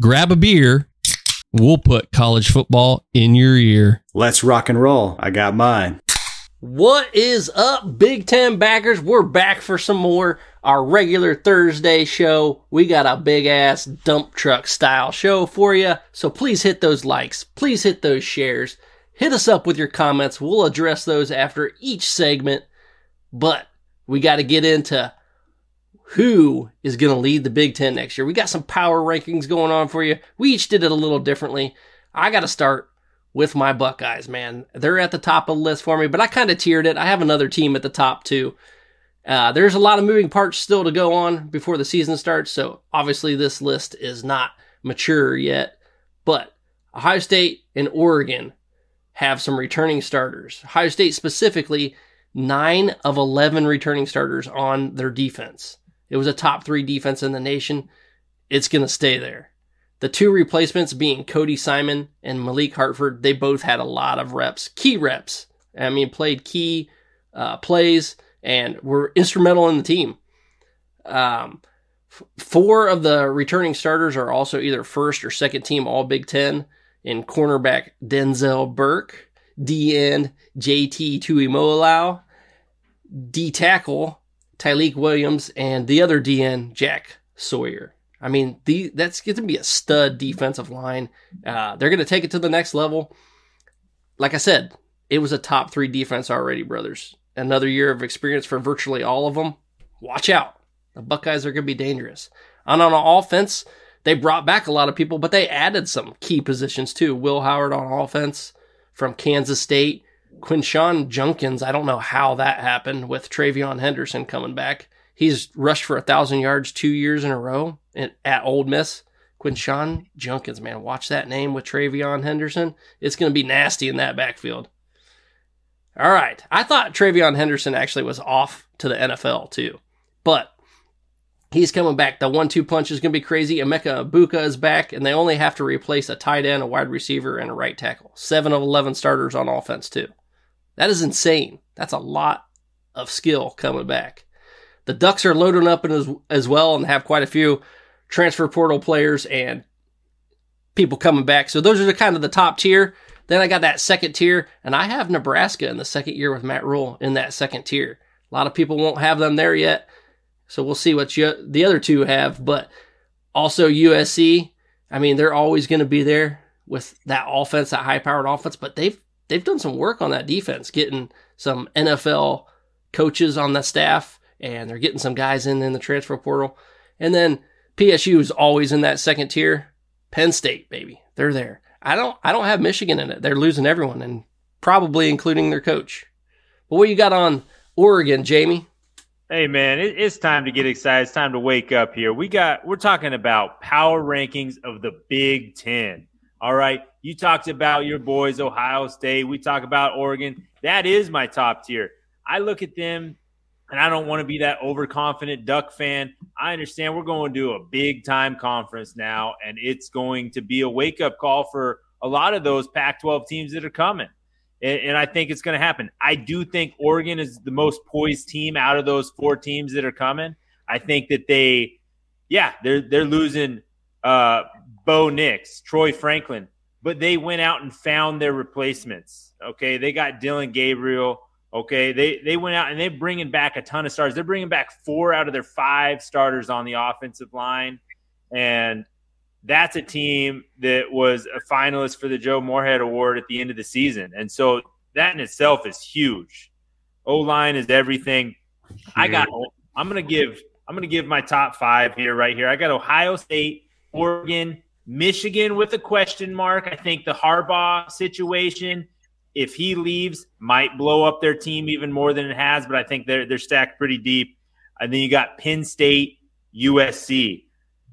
grab a beer. We'll put college football in your ear. Let's rock and roll. I got mine. What is up, Big Ten backers? We're back for some more. Our regular Thursday show. We got a big ass dump truck style show for you. So please hit those likes. Please hit those shares. Hit us up with your comments. We'll address those after each segment. But we got to get into who is going to lead the Big Ten next year. We got some power rankings going on for you. We each did it a little differently. I got to start with my Buckeyes, man. They're at the top of the list for me, but I kind of tiered it. I have another team at the top too. Uh, there's a lot of moving parts still to go on before the season starts, so obviously this list is not mature yet. But Ohio State and Oregon have some returning starters. Ohio State specifically, nine of 11 returning starters on their defense. It was a top three defense in the nation. It's going to stay there. The two replacements being Cody Simon and Malik Hartford, they both had a lot of reps, key reps. I mean, played key uh, plays and were instrumental in the team. Um, f- four of the returning starters are also either first or second team All Big Ten in cornerback Denzel Burke, D end JT Tuimoloau, D tackle Tyleik Williams, and the other DN, Jack Sawyer. I mean, the, that's going to be a stud defensive line. Uh, they're going to take it to the next level. Like I said, it was a top three defense already, brothers. Another year of experience for virtually all of them. Watch out. The Buckeyes are going to be dangerous. And on offense, they brought back a lot of people, but they added some key positions too. Will Howard on offense from Kansas State. Quinshon Judkins, I don't know how that happened with TreVeyon Henderson coming back. He's rushed for a thousand yards two years in a row at Ole Miss. Quinshon Judkins, man, watch that name with TreVeyon Henderson. It's going to be nasty in that backfield. All right, I thought TreVeyon Henderson actually was off to the NFL too, but he's coming back. The one-two punch is going to be crazy. Emeka Egbuka is back, and they only have to replace a tight end, a wide receiver, and a right tackle. Seven of eleven starters on offense too. That is insane. That's a lot of skill coming back. The Ducks are loading up as, as well and have quite a few transfer portal players and people coming back. So those are the kind of the top tier. Then I got that second tier, and I have Nebraska in the second year with Matt Rhule in that second tier. A lot of people won't have them there yet, so we'll see what you, the other two have. But also USC, I mean, they're always going to be there with that offense, that high-powered offense. But they've they've done some work on that defense, getting some NFL coaches on the staff, and they're getting some guys in in the transfer portal. And then PSU is always in that second tier. Penn State, baby, they're there. I don't I don't have Michigan in it. They're losing everyone, and probably including their coach. But what you got on Oregon, Jamie? Hey man, it's time to get excited. It's time to wake up here. We got we're talking about power rankings of the Big Ten. All right. You talked about your boys, Ohio State. We talk about Oregon. That is my top tier. I look at them and I don't want to be that overconfident Duck fan. I understand we're going to a big time conference now, and it's going to be a wake up call for a lot of those Pac 12 teams that are coming. And, I think it's going to happen. I do think Oregon is the most poised team out of those four teams that are coming. I think that they, yeah, they're they're losing uh, Bo Nix, Troy Franklin, but they went out and found their replacements. Okay, they got Dillon Gabriel. Okay, they they went out and they're bringing back a ton of stars. They're bringing back four out of their five starters on the offensive line, and that's a team that was a finalist for the Joe Moorhead Award at the end of the season. And so that in itself is huge. O line is everything. I got. I'm gonna give. I'm gonna give my top five here, right here. I got Ohio State, Oregon, Michigan with a question mark. I think the Harbaugh situation, if he leaves, might blow up their team even more than it has. But I think they're they're stacked pretty deep. And then you got Penn State, USC.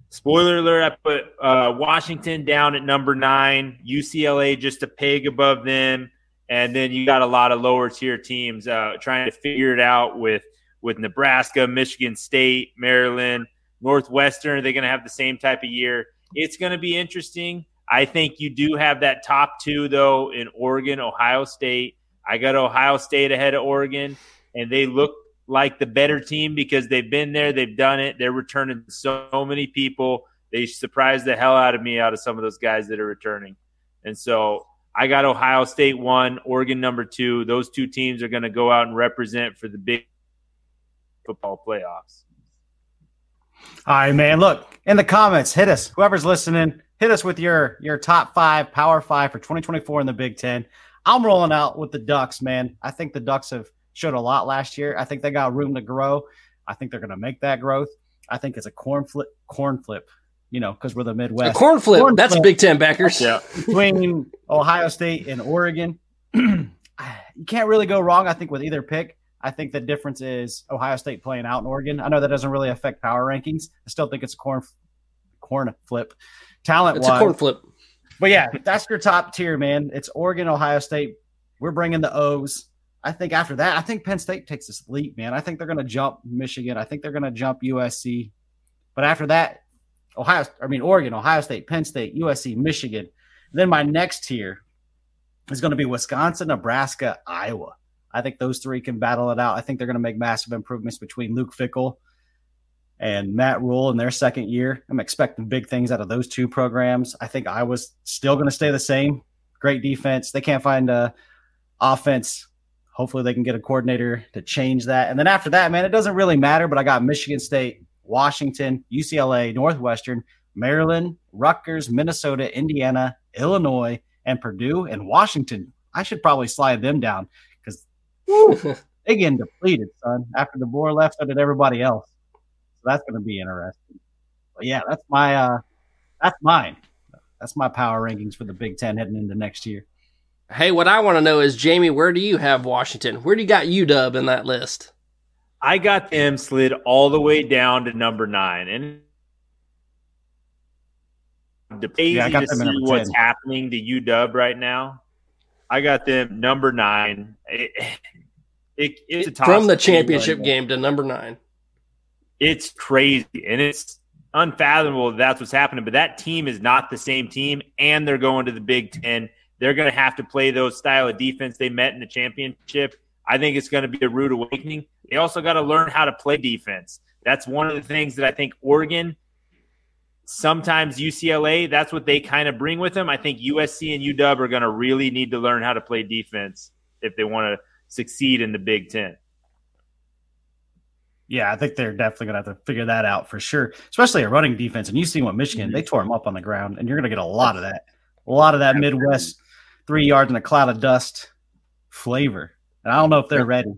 Spoiler alert: I put uh, Washington down at number nine, UCLA just a peg above them, and then you got a lot of lower tier teams uh, trying to figure it out with with Nebraska, Michigan State, Maryland, Northwestern. Are they going to have the same type of year? It's going to be interesting. I think you do have that top two, though, in Oregon, Ohio State. I got Ohio State ahead of Oregon, and they look like the better team because they've been there, they've done it, they're returning so many people. They surprised the hell out of me out of some of those guys that are returning. And so I got Ohio State one, Oregon number two. Those two teams are going to go out and represent for the big football playoffs. All right, man. Look in the comments. Hit us. Whoever's listening, hit us with your your top five, power five for 2024 in the Big Ten. I'm rolling out with the Ducks, man. I think the Ducks have showed a lot last year. I think they got room to grow. I think they're going to make that growth. I think it's a corn flip, corn flip, you know, because we're the Midwest. A corn flip. Corn That's flip. Big Ten backers. Yeah. between Ohio State and Oregon. you can't really go wrong, I think, with either pick. I think the difference is Ohio State playing out in Oregon. I know that doesn't really affect power rankings. I still think it's a corn corn flip. Talent It's a corn flip. but yeah, that's your top tier, man. It's Oregon, Ohio State. We're bringing the O's. I think after that, I think Penn State takes this leap, man. I think they're going to jump Michigan. I think they're going to jump USC. But after that, Ohio, I mean Oregon, Ohio State, Penn State, USC, Michigan. then my next tier is going to be Wisconsin, Nebraska, Iowa. I think those three can battle it out. I think they're going to make massive improvements between Luke Fickell and Matt Rhule in their second year. I'm expecting big things out of those two programs. I think Iowa's still going to stay the same. Great defense. They can't find a offense. Hopefully, they can get a coordinator to change that. And then after that, man, it doesn't really matter. But I got Michigan State, Washington, UCLA, Northwestern, Maryland, Rutgers, Minnesota, Indiana, Illinois, and Purdue and Washington. I should probably slide them down they getting depleted, son. After DeBoer left, so did everybody else. So that's going to be interesting. But yeah, that's my uh, that's mine. That's my power rankings for the Big Ten heading into next year. Hey, what I want to know is, Jamie, where do you have Washington? Where do you got UW in that list? I got them slid all the way down to number nine, and the crazy Yeah, I got to them see what's 10. happening to UW right now. I got them number nine. It, it, it's a toss From the championship game to number nine. It's crazy, and it's unfathomable that that's what's happening. But that team is not the same team, and they're going to the Big Ten. They're going to have to play those style of defense they met in the championship. I think it's going to be a rude awakening. They also got to learn how to play defense. That's one of the things that I think Oregon, sometimes UCLA, that's what they kind of bring with them. I think USC and UW are going to really need to learn how to play defense if they want to succeed in the Big Ten. Yeah, I think they're definitely going to have to figure that out for sure, especially a running defense. And you see what Michigan, they mm-hmm. tore them up on the ground, and you're going to get a lot of that, a lot of that Midwest three yards in a cloud of dust flavor. And I don't know if they're ready.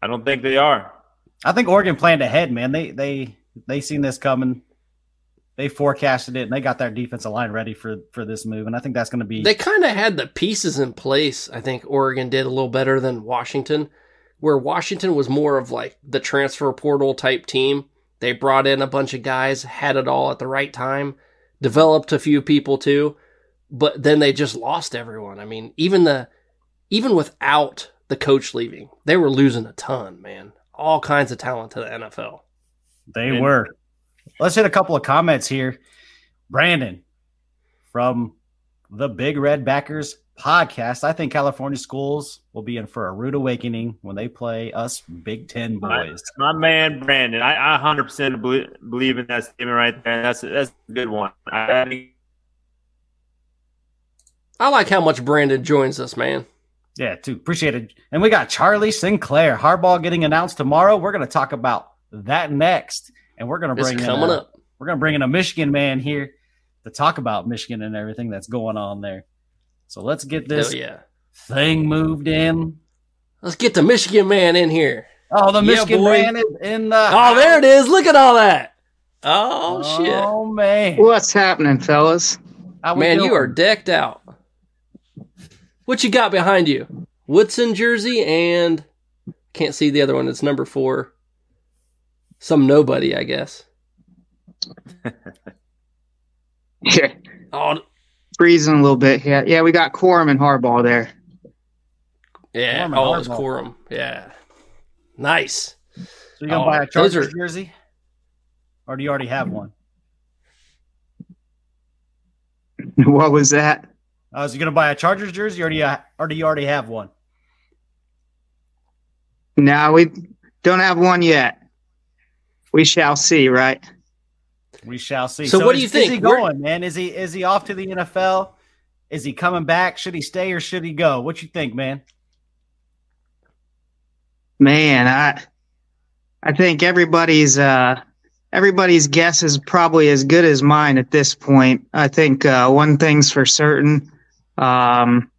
I don't think they are. I think Oregon planned ahead, man. They they they seen this coming. They forecasted it, and they got their defensive line ready for for this move. And I think that's going to be They kind of had the pieces in place. I think Oregon did a little better than Washington, where Washington was more of like the transfer portal type team. They brought in a bunch of guys, had it all at the right time, developed a few people too, but then they just lost everyone. I mean, even the even without the coach leaving, they were losing a ton, man. All kinds of talent to the NFL. They And- were. Let's hit a couple of comments here. Brandon from the Big Red Backers podcast. I think California schools will be in for a rude awakening when they play us Big Ten boys. my man Brandon, I, I 100% believe, believe in that statement right there. That's that's a good one. I, I think I like how much Brandon joins us, man. Yeah, too. Appreciate it. And we got Charlie Sinclair. Harbaugh getting announced tomorrow. We're going to talk about that next. And we're going to It's bring in coming a, up. We're going to bring in a Michigan man here to talk about Michigan and everything that's going on there. So let's get this Hell yeah. thing moved in. Let's get the Michigan man in here. Oh, the Yeah, Michigan boy. man is in the. Oh, there it is. Look at all that. Oh, oh shit. Oh man, What's happening, fellas? How we Man, you are decked out. What you got behind you? Woodson jersey and can't see the other one. It's number four. Some nobody, I guess. Yeah, Oh, freezing a little bit. Yeah, yeah, we got Corum and Harbaugh there. yeah. Norman Oh, it's Corum. Yeah. Nice. So you gonna Oh, buy a Chargers are- jersey, or do you already have one? what was that? Uh, was you gonna buy a Chargers jersey, or do you, or do you already have one? No, we don't have one yet. We shall see, right? We shall see. So what do you think? Is he Where- going, man? Is he is he off to the NFL? Is he coming back? Should he stay or should he go? What you think, man? Man, I I think everybody's uh everybody's guess is probably as good as mine at this point. I think uh one thing's for certain. Um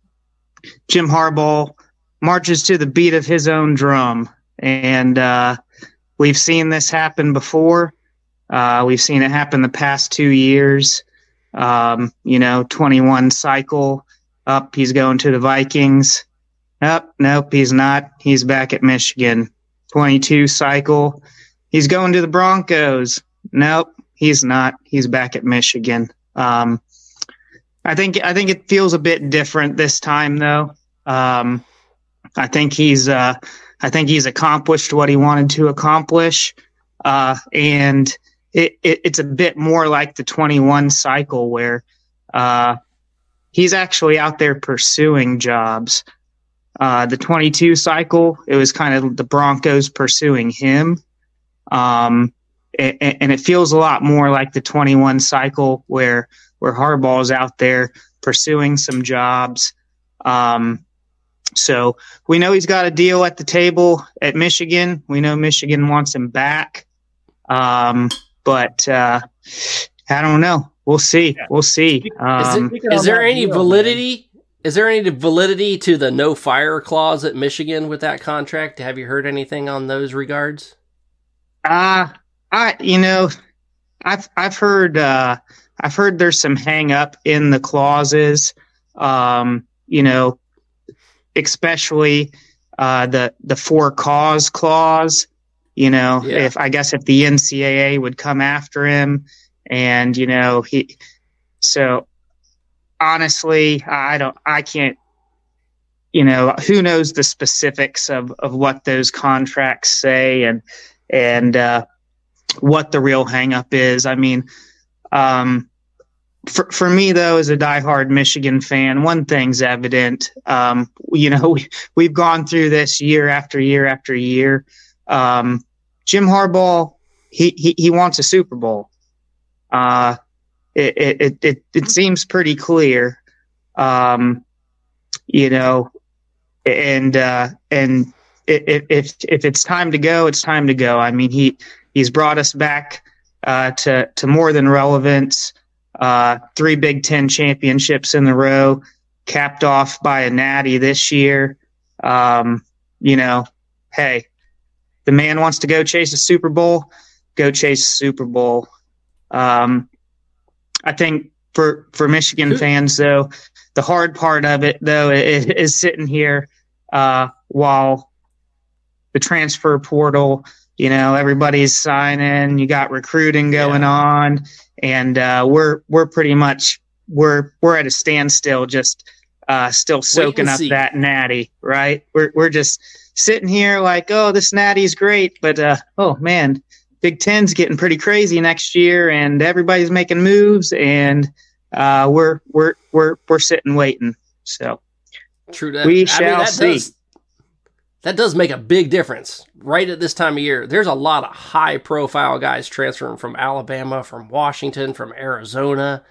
Jim Harbaugh marches to the beat of his own drum and uh we've seen this happen before. Uh we've seen it happen the past 2 years. Um you know, 21 cycle up he's going to the Vikings. Nope, nope, he's not. He's back at Michigan. 22 cycle. He's going to the Broncos. Nope, he's not. He's back at Michigan. Um, I think I think it feels a bit different this time though. Um, I think he's uh, I think he's accomplished what he wanted to accomplish, uh, and it, it, it's a bit more like the 21 cycle where uh, he's actually out there pursuing jobs. Uh, the 22 cycle, it was kind of the Broncos pursuing him. Um, and, and it feels a lot more like the 21 cycle where, where Harbaugh's out there pursuing some jobs. Um, so we know he's got a deal at the table at Michigan. We know Michigan wants him back. Um, but, uh, I don't know. We'll see. We'll see. Is, Um, it, is there any validity? Is there any validity to the no fire clause at Michigan with that contract? Have you heard anything on those regards? Uh I you know, I've I've heard uh I've heard there's some hang up in the clauses. Um, you know, especially uh the the for cause clause, you know, Yeah. if I guess if the NCAA would come after him and you know, he so honestly, I don't I can't you know, who knows the specifics of of what those contracts say and and uh, what the real hangup is. I mean, um, for for me though, as a diehard Michigan fan, one thing's evident. Um, you know, we, we've gone through this year after year after year. Um, Jim Harbaugh, he, he he wants a Super Bowl. Uh, it it it it, it seems pretty clear. Um, you know, and uh, and if if if it's time to go, it's time to go. I mean, he he's brought us back uh, to to more than relevance. Uh, three Big Ten championships in a row, capped off by a Natty this year. Um, you know, hey, the man wants to go chase a Super Bowl. Go chase a Super Bowl. Um, I think for for Michigan fans, though, the hard part of it though is, is sitting here uh, while the transfer portal. You know, everybody's signing. You got recruiting going on, and uh, we're we're pretty much we're we're at a standstill, just uh, still soaking up see. that natty. Right? We're we're just sitting here like, oh, this natty's great, but uh, oh man, Big Ten's getting pretty crazy next year, and everybody's making moves, and uh, we're we're we're we're sitting waiting. So True that. We shall that see. Does, that does make a big difference right at this time of year. There's a lot of high profile guys transferring from Alabama, from Washington, from Arizona,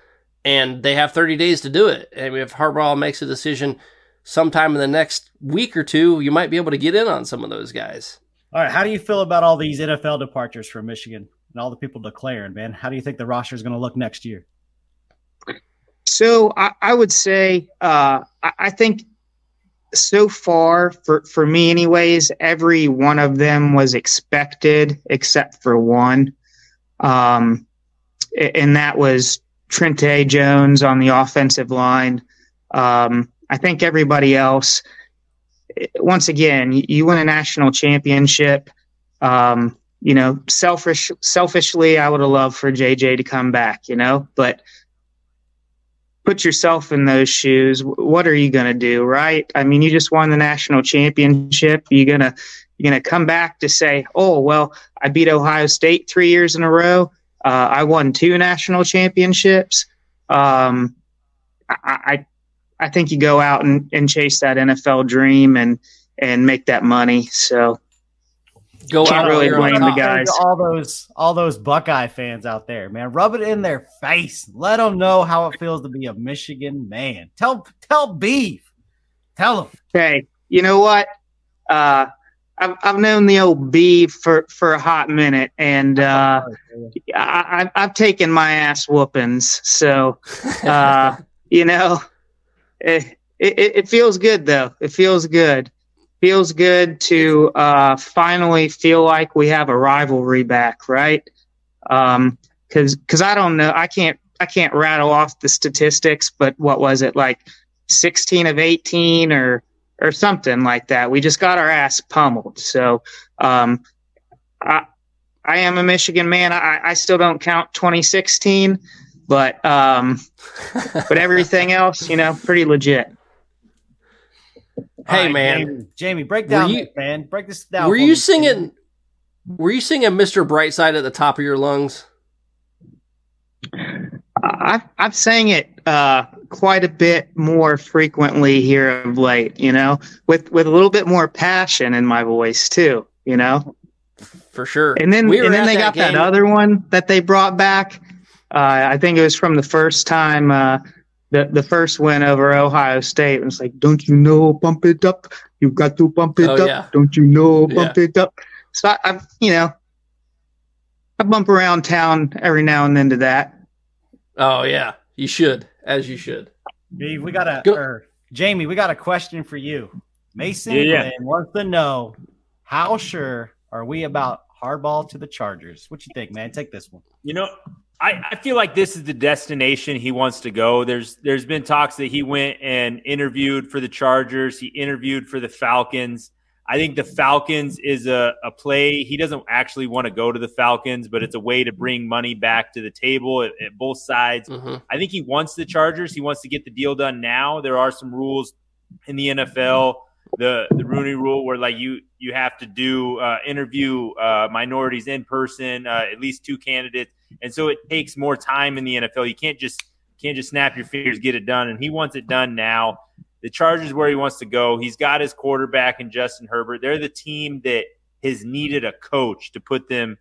and they have 30 days to do it. And if Harbaugh makes a decision sometime in the next week or two, you might be able to get in on some of those guys. All right, how do you feel about all these NFL departures from Michigan and all the people declaring, man? How do you think the roster is going to look next year? So I, I would say uh, I, I think so far for for me, anyways, every one of them was expected except for one, um, and that was Trente Jones on the offensive line. Um, I think everybody else. Once again, you- you win a national championship. Um, you know, selfish, selfishly, I would have loved for JJ to come back. You know, but put yourself in those shoes. What are you going to do, right? I mean, you just won the national championship. You're gonna you're gonna come back to say, "Oh, well, I beat Ohio State three years in a row. Uh, I won two national championships." Um, I, I I think you go out and, and chase that NFL dream and and make that money. So Go Can't out really blame the guys. All those, all those Buckeye fans out there, man, rub it in their face. Let them know how it feels to be a Michigan man. Tell, tell beef. Tell them. Hey, you know what? Uh, I've I've known the old B for for a hot minute, and uh, I, I- I've taken my ass whoopings. So, uh, you know, it, it it feels good though. It feels good. Feels good to uh, finally feel like we have a rivalry back, right? Um, because because I don't know, I can't I can't rattle off the statistics, but what was it like? 16 of 18 or or something like that. We just got our ass pummeled. So um, I I am a Michigan man. I, I still don't count 2016, but um, but everything else, you know, pretty legit. Hey, All right, man. Jamie, Jamie, break down, you- this, man. Break this down. Were you me, singing? Were you singing "Mr. Brightside" at the top of your lungs? I've I've sang it uh, quite a bit more frequently here of late. You know, with with a little bit more passion in my voice too. You know, For sure. And then We and then they that got that other one that they brought back. Uh, I think it was from the first time uh, the the first win over Ohio State. It was like, don't you know, bump it up. You got to bump it Oh, up. yeah. Don't you know, bump it up. So I, I, you know, I bump around town every now and then to that. Oh yeah, you should, as you should. B, we got a Go- or, Jamie. We got a question for you. Mason Yeah, yeah. Glenn wants to know how sure are we about Harbaugh to the Chargers? What you think, man? Take this one. You know, I, I feel like this is the destination he wants to go. There's there's been talks that he went and interviewed for the Chargers. He interviewed for the Falcons. I think the Falcons is a, a play. He doesn't actually want to go to the Falcons, but it's a way to bring money back to the table at, at both sides. hmm I think he wants the Chargers. He wants to get the deal done now. There are some rules in the NFL, the the Rooney Rule, where like you you have to do uh, interview uh, minorities in person, uh, at least two candidates, and so it takes more time in the NFL. You can't just can't just snap your fingers get it done, and he wants it done now. The Chargers where he wants to go. He's got his quarterback and Justin Herbert. They're the team that has needed a coach to put them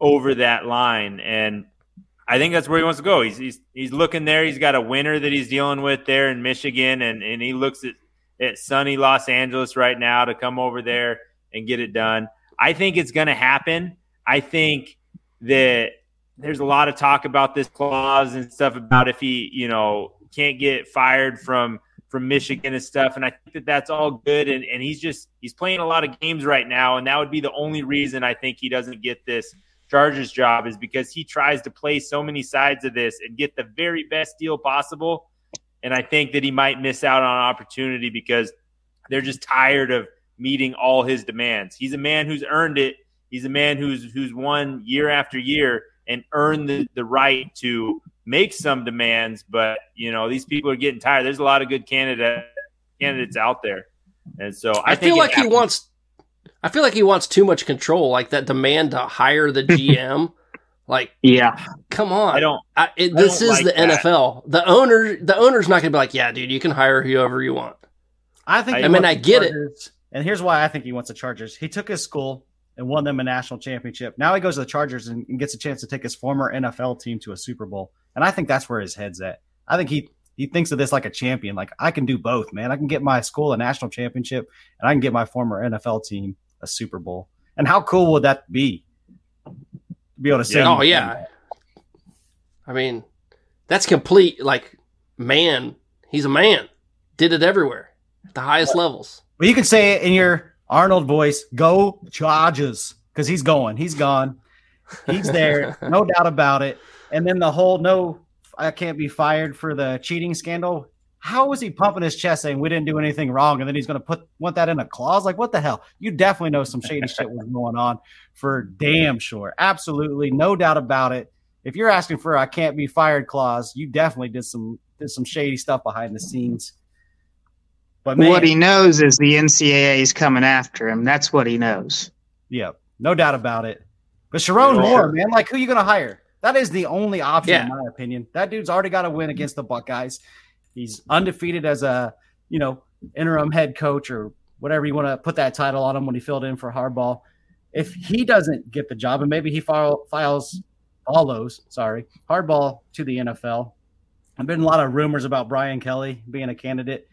over that line, and I think that's where he wants to go. He's he's he's looking there. He's got a winner that he's dealing with there in Michigan, and and he looks at at sunny Los Angeles right now to come over there and get it done. I think it's going to happen. I think that there's a lot of talk about this clause and stuff about if he you know can't get fired from from Michigan and stuff, and I think that that's all good. And and he's just he's playing a lot of games right now, and that would be the only reason I think he doesn't get this Chargers job is because he tries to play so many sides of this and get the very best deal possible. And I think that he might miss out on opportunity because they're just tired of meeting all his demands. He's a man who's earned it. He's a man who's who's won year after year and earn the, the right to make some demands. But you know, these people are getting tired. There's a lot of good candidate candidates out there. And so I, I, feel it like he wants. I feel like he wants too much control, like that demand to hire the GM. like, Yeah, come on! I don't I, it, I this don't is like the that. NFL. The owner, the owner's not going to be like, "Yeah, dude, you can hire whoever you want." I think. I mean, I the get it. And here's why I think he wants the Chargers. He took his school and won them a national championship. Now he goes to the Chargers and, and gets a chance to take his former NFL team to a Super Bowl. And I think that's where his head's at. I think he he thinks of this like a champion. Like I can do both, man. I can get my school a national championship, and I can get my former NFL team a Super Bowl. And how cool would that be? To be able to say, Oh yeah. I mean, that's complete. Like, man, he's a man. Did it everywhere, at the highest levels. Well, you can say it in your Arnold voice, go Chargers, because he's going. He's gone. He's there, no doubt about it. And then the whole no, I can't be fired for the cheating scandal. How was he pumping his chest saying we didn't do anything wrong? And then he's going to put want that in a clause? Like, what the hell? You definitely know some shady shit was going on for damn sure. Absolutely, no doubt about it. If you're asking for a I can't be fired clause, you definitely did some did some shady stuff behind the scenes. But man, what he knows is the NCAA is coming after him. That's what he knows. Yeah, no doubt about it. But Sherrone Yeah. Moore, man, like who you going to hire? That is the only option, Yeah. in my opinion. That dude's already got a win against the Buckeyes. He's undefeated as a, you know, interim head coach or whatever you want to put that title on him when he filled in for Harbaugh. if he doesn't get the job, and maybe he file, files follows, sorry, Harbaugh to the NFL. I've been a lot of rumors about Brian Kelly being a candidate.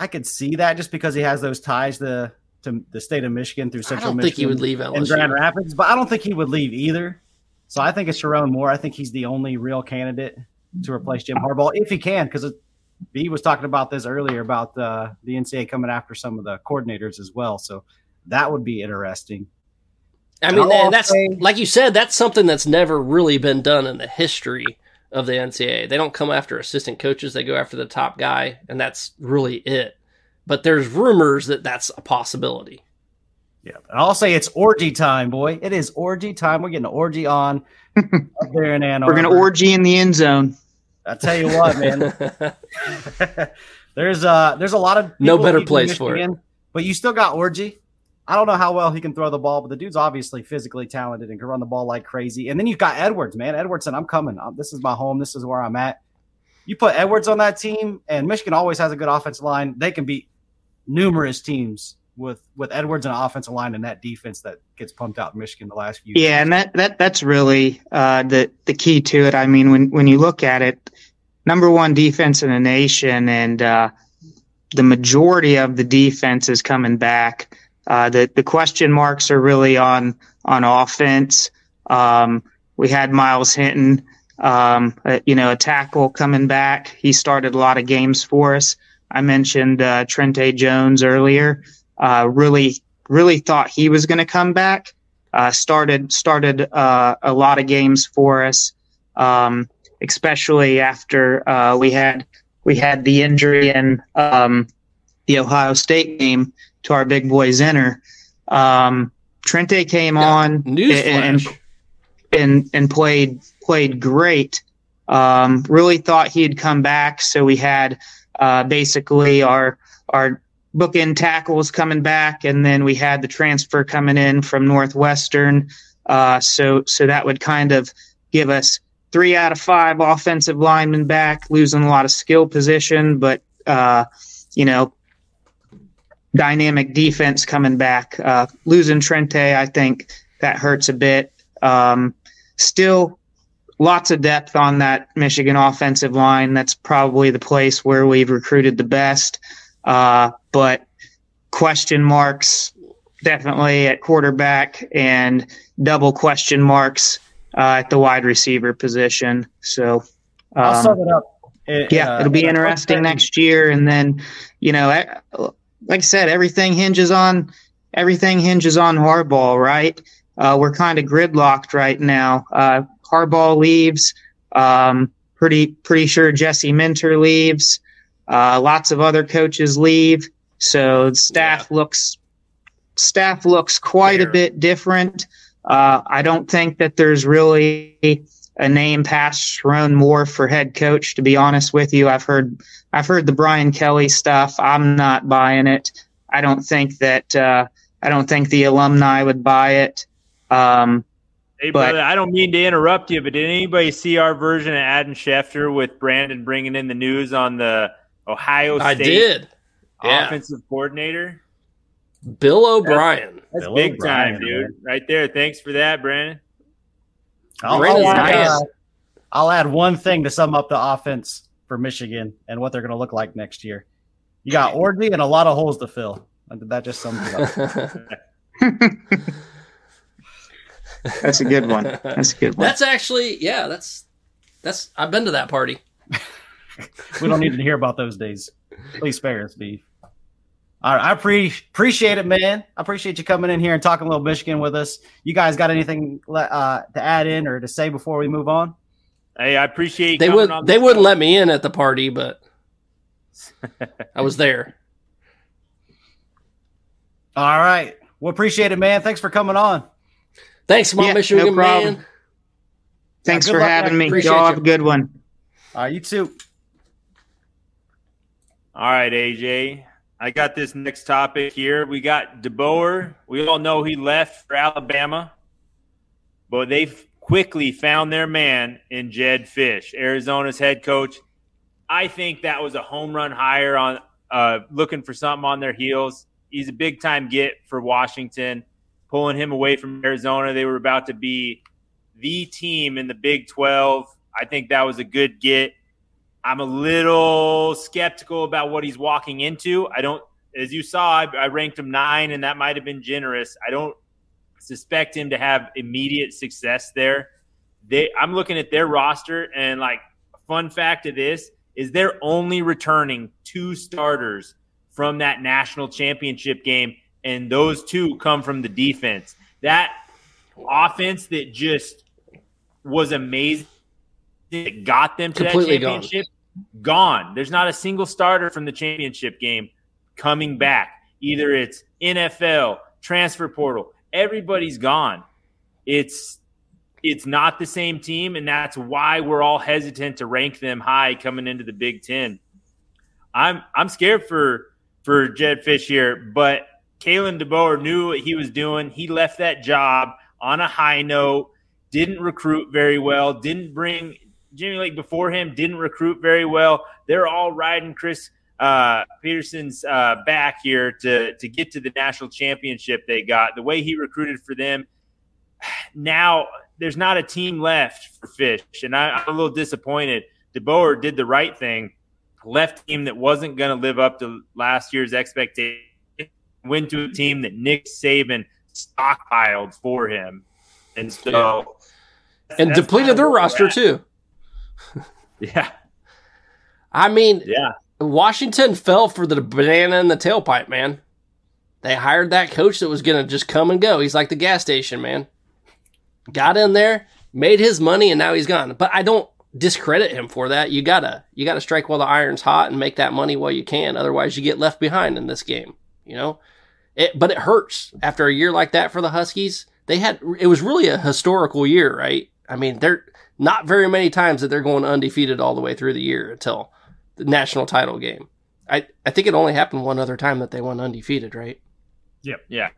I could see that just because he has those ties to to the state of Michigan through I Central don't Michigan think he would leave and Grand Rapids, but I don't think he would leave either. So I think it's Sherrone Moore. I think he's the only real candidate to replace Jim Harbaugh if he can, because B was talking about this earlier about uh, the NCAA coming after some of the coordinators as well. So that would be interesting. I mean, that's say- like you said, that's something that's never really been done in the history of the NCAA. They don't come after assistant coaches; they go after the top guy, and that's really it. But there's rumors that that's a possibility. Yeah, and I'll say it's orgy time, boy. It is orgy time. We're getting an orgy on there in Ann We're gonna orgy in the end zone. I tell you what, man. there's uh there's a lot of No better leaving place for it. But you still got Orji. I don't know how well he can throw the ball, but the dude's obviously physically talented and can run the ball like crazy. And then you've got Edwards, man. Edwards said, I'm coming. This is my home. This is where I'm at. You put Edwards on that team, and Michigan always has a good offensive line. They can beat numerous teams with with Edwards and an offensive line and that defense that gets pumped out in Michigan the last few Yeah, years. and that, that that's really uh, the the key to it. I mean, when when you look at it, number one defense in the nation, and uh, the majority of the defense is coming back. Uh, the the question marks are really on on offense. Um, we had Myles Hinton, um, uh, you know, a tackle coming back. He started a lot of games for us. I mentioned uh, Jones earlier. Uh, really, really thought he was going to come back uh, started started uh, a lot of games for us, um, especially after uh, we had we had the injury in um, the Ohio State game to our big boy Zinter. Um, Trente came Yeah, on and, and and played played great. Um, really thought he'd come back, so we had uh, basically our our bookend tackles coming back, and then we had the transfer coming in from Northwestern. Uh, so so that would kind of give us three out of five offensive linemen back, losing a lot of skill position, but uh, you know, dynamic defense coming back. Uh, losing Trente, I think that hurts a bit. Um, still, lots of depth on that Michigan offensive line. That's probably the place where we've recruited the best. Uh, but question marks definitely at quarterback and double question marks uh, at the wide receiver position. So, I'll um, sum it up. It- yeah, uh, it'll be uh, interesting next year. And then, you know, like I said, everything hinges on everything hinges on Harbaugh, right? Uh, we're kind of gridlocked right now. Uh, Harbaugh leaves. Um, pretty pretty sure Jesse Minter leaves. Uh, lots of other coaches leave. So the staff looks staff looks quite a bit different. Uh, I don't think that there's really a name past Sherrone Moore for head coach. To be honest with you, I've heard I've heard the Brian Kelly stuff. I'm not buying it. I don't think that uh, I don't think the alumni would buy it. Um, Hey, But- brother, I don't mean to interrupt you, but did anybody see our version of Adam Schefter with Brandon bringing in the news on the Ohio State I did. Yeah. offensive coordinator? Bill O'Brien. That's Bill big O'Brien, time, dude. man. Right there. Thanks for that, Brandon. I'll, I'll add, nice. uh, I'll add one thing to sum up the offense for Michigan and what they're going to look like next year. You got Orji and a lot of holes to fill. That just sums it up. that's a good one. That's a good one. that's actually yeah. That's that's. I've been to that party. We don't need to hear about those days. Please spare us, Steve. All right, I pre- appreciate it, man. I appreciate you coming in here and talking a little Michigan with us. You guys got anything uh, to add in or to say before we move on? Hey, I appreciate They would. on They the wouldn't show. let me in at the party, but I was there. All right. Well, appreciate it, man. Thanks for coming on. Thanks, my Yeah, Michigan no problem. man. Thanks good for luck, having man. me. Appreciate Y'all you. have a good one. All right, you too. All right, AJ. I got this next topic here. We got DeBoer. We all know he left for Alabama, but they quickly found their man in Jedd Fisch, Arizona's head coach. I think that was a home run hire on uh, looking for something on their heels. He's a big time get for Washington. pulling him away from Arizona. They were about to be the team in the Big 12. I think that was a good get. I'm a little skeptical about what he's walking into. I don't, as you saw, I, I ranked him nine, and that might have been generous. I don't suspect him to have immediate success there. They, I'm looking at their roster, and like, fun fact of this is they're only returning two starters from that national championship game, and those two come from the defense. That offense that just was amazing that got them to Completely that championship gone. gone. There's not a single starter from the championship game coming back. Either it's NFL, transfer portal, everybody's gone. It's it's not the same team, and that's why we're all hesitant to rank them high coming into the Big Ten. I'm I'm scared for for Jedd Fisch here, but Kalen DeBoer knew what he was doing. He left that job on a high note, didn't recruit very well, didn't bring Jimmy Lake before him, didn't recruit very well. They're all riding Chris uh, Petersen's uh, back here to to get to the national championship they got. The way he recruited for them, now there's not a team left for Fisch, and I, am a little disappointed. DeBoer did the right thing, left team that wasn't going to live up to last year's expectation, went to a team that Nick Saban stockpiled for him, and so and depleted their roster too. Yeah, I mean, yeah. Washington fell for the banana in the tailpipe, man. They hired that coach that was going to just come and go. He's like the gas station, man. Got in there, made his money, and now he's gone. But I don't discredit him for that. You gotta you gotta strike while the iron's hot and make that money while you can. Otherwise, you get left behind in this game. You know, it, but it hurts after a year like that for the Huskies. They had it was really a historical year, right? I mean, they're not very many times that they're going undefeated all the way through the year until the national title game. I, I think it only happened one other time that they went undefeated, right? Yep. Yeah.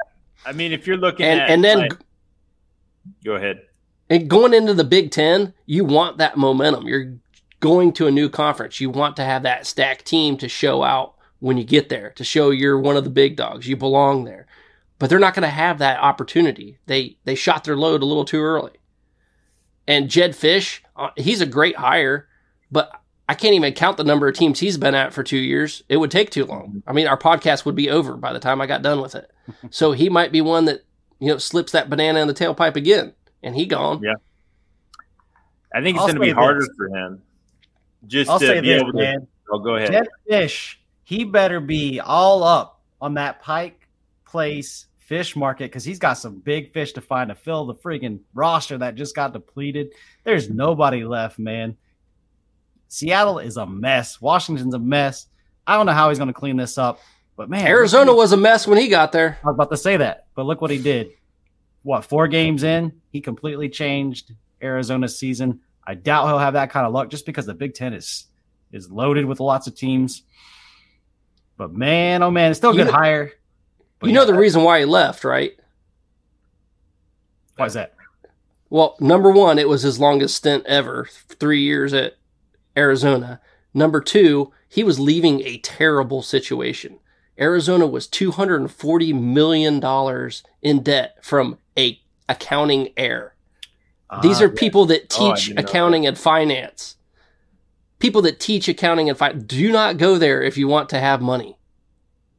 I mean, if you're looking and, at and then like, go ahead. And going into the Big Ten, you want that momentum. You're going to a new conference. You want to have that stacked team to show out when you get there, to show you're one of the big dogs. You belong there. But they're not going to have that opportunity. They they shot their load a little too early. And Jedd Fisch, uh, he's a great hire, but I can't even count the number of teams he's been at for two years. It would take too long. I mean, our podcast would be over by the time I got done with it. so he might be one that you know slips that banana in the tailpipe again, and he gone. Yeah, I think it's going to be harder this. for him. Just I'll to say be this, able to. man. Oh, go ahead. Jedd Fisch, he better be all up on that Pike Place fish market because he's got some big fish to find to fill the friggin' roster that just got depleted. There's nobody left, man. Seattle is a mess. Washington's a mess. I don't know how he's going to clean this up, but man, Arizona was a mess when he got there. I was about to say that, but look what he did. What four games in, he completely changed Arizona's season. I doubt he'll have that kind of luck just because the Big Ten is is loaded with lots of teams. But man, oh man, it's still a You good know- hire. But you know yeah, the reason why he left, right? why is that? Well, number one, it was his longest stint ever, three years at Arizona. Number two, he was leaving a terrible situation. Arizona was $240 million in debt from a accounting error. These Ah, are people that Oh, teach know accounting and finance. People that teach accounting and finance. Do not go there if you want to have money.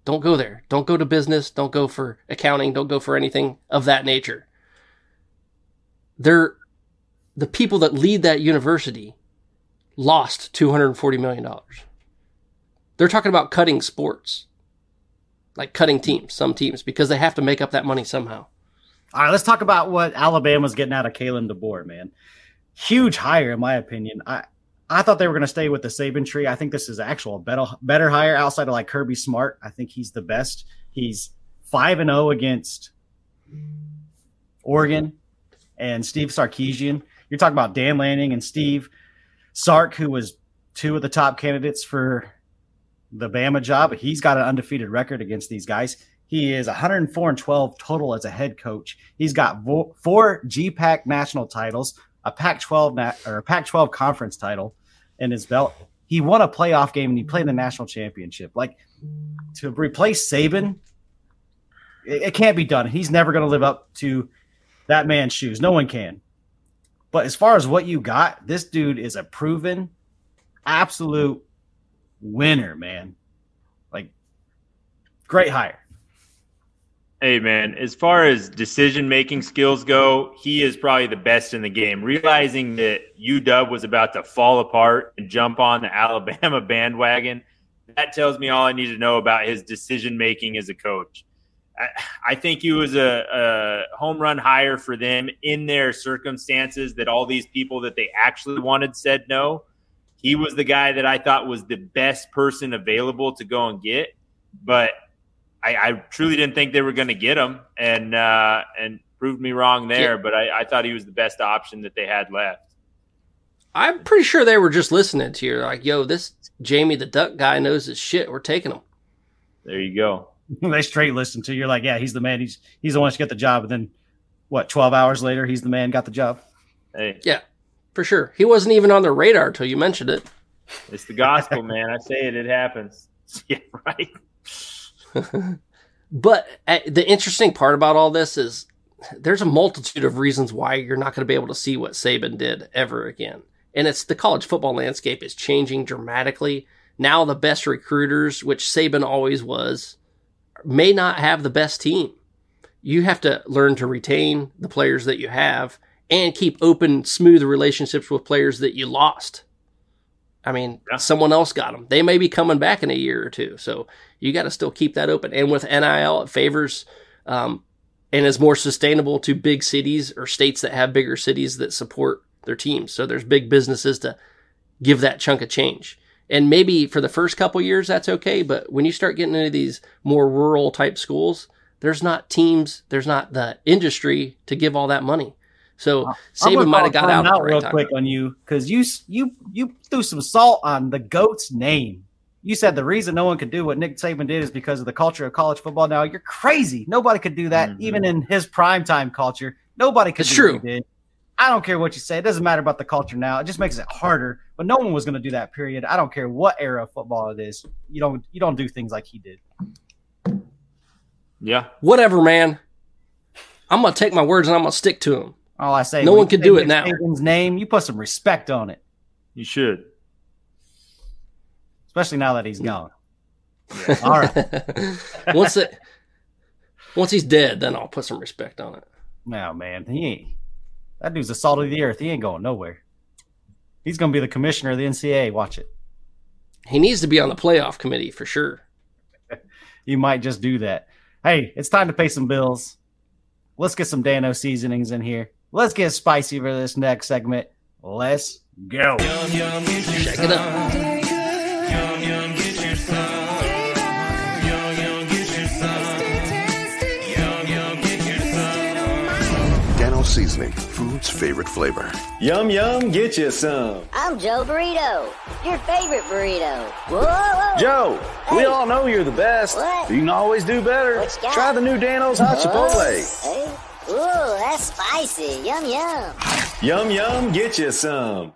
Don't go there. Don't go to business. Don't go for accounting. Don't go for anything of that nature. They're the people that lead that university lost $240 million. They're talking about cutting sports, like cutting teams, some teams, because they have to make up that money somehow. All right, let's talk about what Alabama's getting out of Kalen DeBoer, man. Huge hire, in my opinion. I I thought they were going to stay with the Saban tree. I think this is actual better better hire outside of like Kirby Smart. I think he's the best. He's five and zero against Oregon and Steve Sarkisian. You're talking about Dan Lanning and Steve Sark, who was two of the top candidates for the Bama job. He's got an undefeated record against these guys. He is 104 and 12 total as a head coach. He's got four GPAC national titles, a Pac-12 na- or a Pac-12 conference title in his belt. He won a playoff game and he played the national championship. Like to replace Saban, It, it can't be done. He's never going to live up to that man's shoes. No one can. But as far as what you got, this dude is a proven, absolute winner, man. Like, great hire. Hey man, as far as decision making skills go, he is probably the best in the game. Realizing that UW was about to fall apart and jump on the Alabama bandwagon, that tells me all I need to know about his decision making as a coach. I, I think he was a, a home run hire for them in their circumstances that all these people that they actually wanted said no. He was the guy that I thought was the best person available to go and get. But I, I truly didn't think they were going to get him, and uh, and proved me wrong there. Yeah. But I, I thought he was the best option that they had left. I'm pretty sure they were just listening to you. Like, yo, this Jamie the Duck guy knows his shit. We're taking him. There you go. they straight listen to you. You're like, yeah, he's the man. He's he's the one to get the job. And then, what? Twelve hours later, he's the man. Got the job. Hey, Yeah, for sure. He wasn't even on the radar until you mentioned it. it's the gospel, man. I say it, it happens. Yeah, right. But uh, the interesting part about all this is there's a multitude of reasons why you're not going to be able to see what Saban did ever again. And it's the college football landscape is changing dramatically. Now the best recruiters, which Saban always was, may not have the best team. You have to learn to retain the players that you have and keep open, smooth relationships with players that you lost. I mean, Yeah. someone else got them. They may be coming back in a year or two. So you got to still keep that open. And with NIL, it favors um, and is more sustainable to big cities or states that have bigger cities that support their teams. So there's big businesses to give that chunk of change. And maybe for the first couple years, that's okay. But when you start getting into these more rural type schools, there's not teams, there's not the industry to give all that money. So I'm Saban might have got time out real right time. quick on you because you you you threw some salt on the goat's name. You said the reason no one could do what Nick Saban did is because of the culture of college football. Now you're crazy. Nobody could do that, Mhm. even in his primetime culture. Nobody could. It's do true. What he did. I don't care what you say. It doesn't matter about the culture now. It just makes it harder. But no one was going to do that. Period. I don't care what era of football it is. You don't you don't do things like he did. Yeah. Whatever, man. I'm going to take my words and I'm going to stick to them. All I say. No one can do it now. Saban's name. You put some respect on it, You should. especially now that he's gone. All right. once it, once he's dead, then I'll put some respect on it. No, man, he ain't. That dude's the salt of the earth. He ain't going nowhere. He's going to be the commissioner of the NCAA. Watch it. He needs to be on the playoff committee for sure. You might just do that. Hey, it's time to pay some bills. Let's get some Dano seasonings in here. Let's get spicy for this next segment. Let's go. Check it out. Dano Seasoning, food's favorite flavor. Yum yum, get you some. I'm Joe Burrito, your favorite burrito. Whoa, whoa. Joe, we all know you're the best. What? You can always do better. What you got? Try the new Dano's Hot Chipotle. Hey. Ooh, that's spicy. Yum yum. Yum yum, get you some.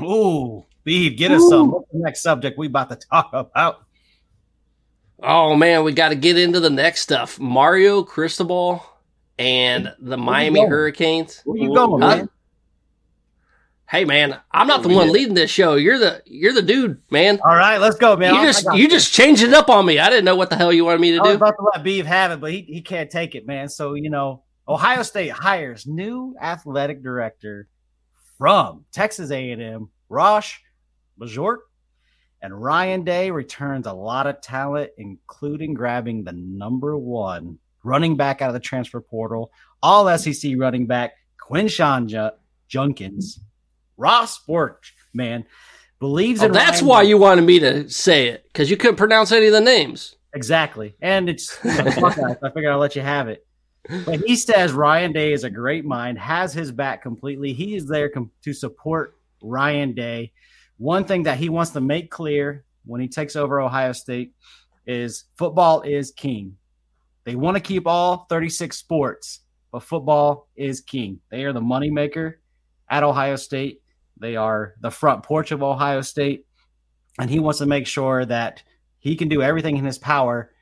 Ooh, Beeve, get us some. What's the next subject we about to talk about? Oh man, we got to get into the next stuff. Mario Cristobal and the Miami? Hurricanes. Where you going, Huh? man? Hey man, I'm not the one leading this show. You're the you're the dude, man. All right, let's go, man. you I- I just you this. just changed it up on me. I didn't know what the hell you wanted me to I was do. about to let Beeve have it, but he, he can't take it, man. So, you know, Ohio State hires new athletic director from Texas A&M, Ross Bjork, and Ryan Day returns a lot of talent, including grabbing the number one running back out of the transfer portal, all SEC running back, Quinshawn Ju- Junkins. Ross Bjork, man, believes Oh, in that's Ryan why Day. you wanted me to say it because you couldn't pronounce any of the names. Exactly. And it's I figured I'll let you have it. But he says Ryan Day is a great mind, has his back completely. He is there com- to support Ryan Day. One thing that he wants to make clear when he takes over Ohio State is football is king. They want to keep all 36 sports, but football is king. They are the moneymaker at Ohio State. They are the front porch of Ohio State. And he wants to make sure that he can do everything in his power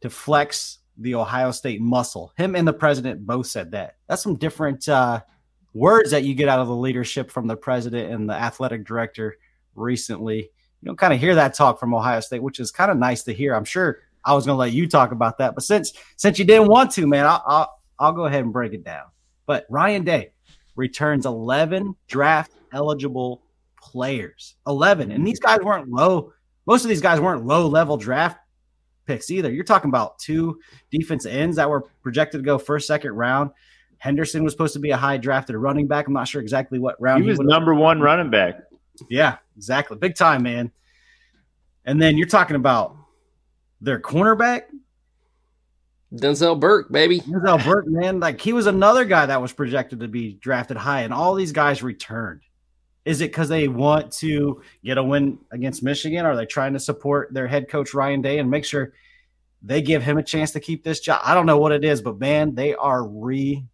to flex the Ohio State muscle. Him and the president both said that. That's some different uh, words that you get out of the leadership from the president and the athletic director recently. You don't kind of hear that talk from Ohio State, which is kind of nice to hear. I'm sure I was going to let you talk about that, but since since you didn't want to, man, I'll, I'll I'll go ahead and break it down. But Ryan Day returns 11 draft eligible players. 11. And these guys weren't low. Most of these guys weren't low level draft picks either. You're talking about two defense ends that were projected to go first, second round. Henderson was supposed to be a high drafted running back. I'm not sure exactly what round He was would've- number one running back. Yeah, exactly. Big time, man. And then you're talking about their cornerback, Denzel Burke, baby. Denzel Burke, man. Like he was another guy that was projected to be drafted high, and all these guys returned. Is it because they want to get a win against Michigan? Are they trying to support their head coach Ryan Day and make sure they give him a chance to keep this job? I don't know what it is, but man, they are re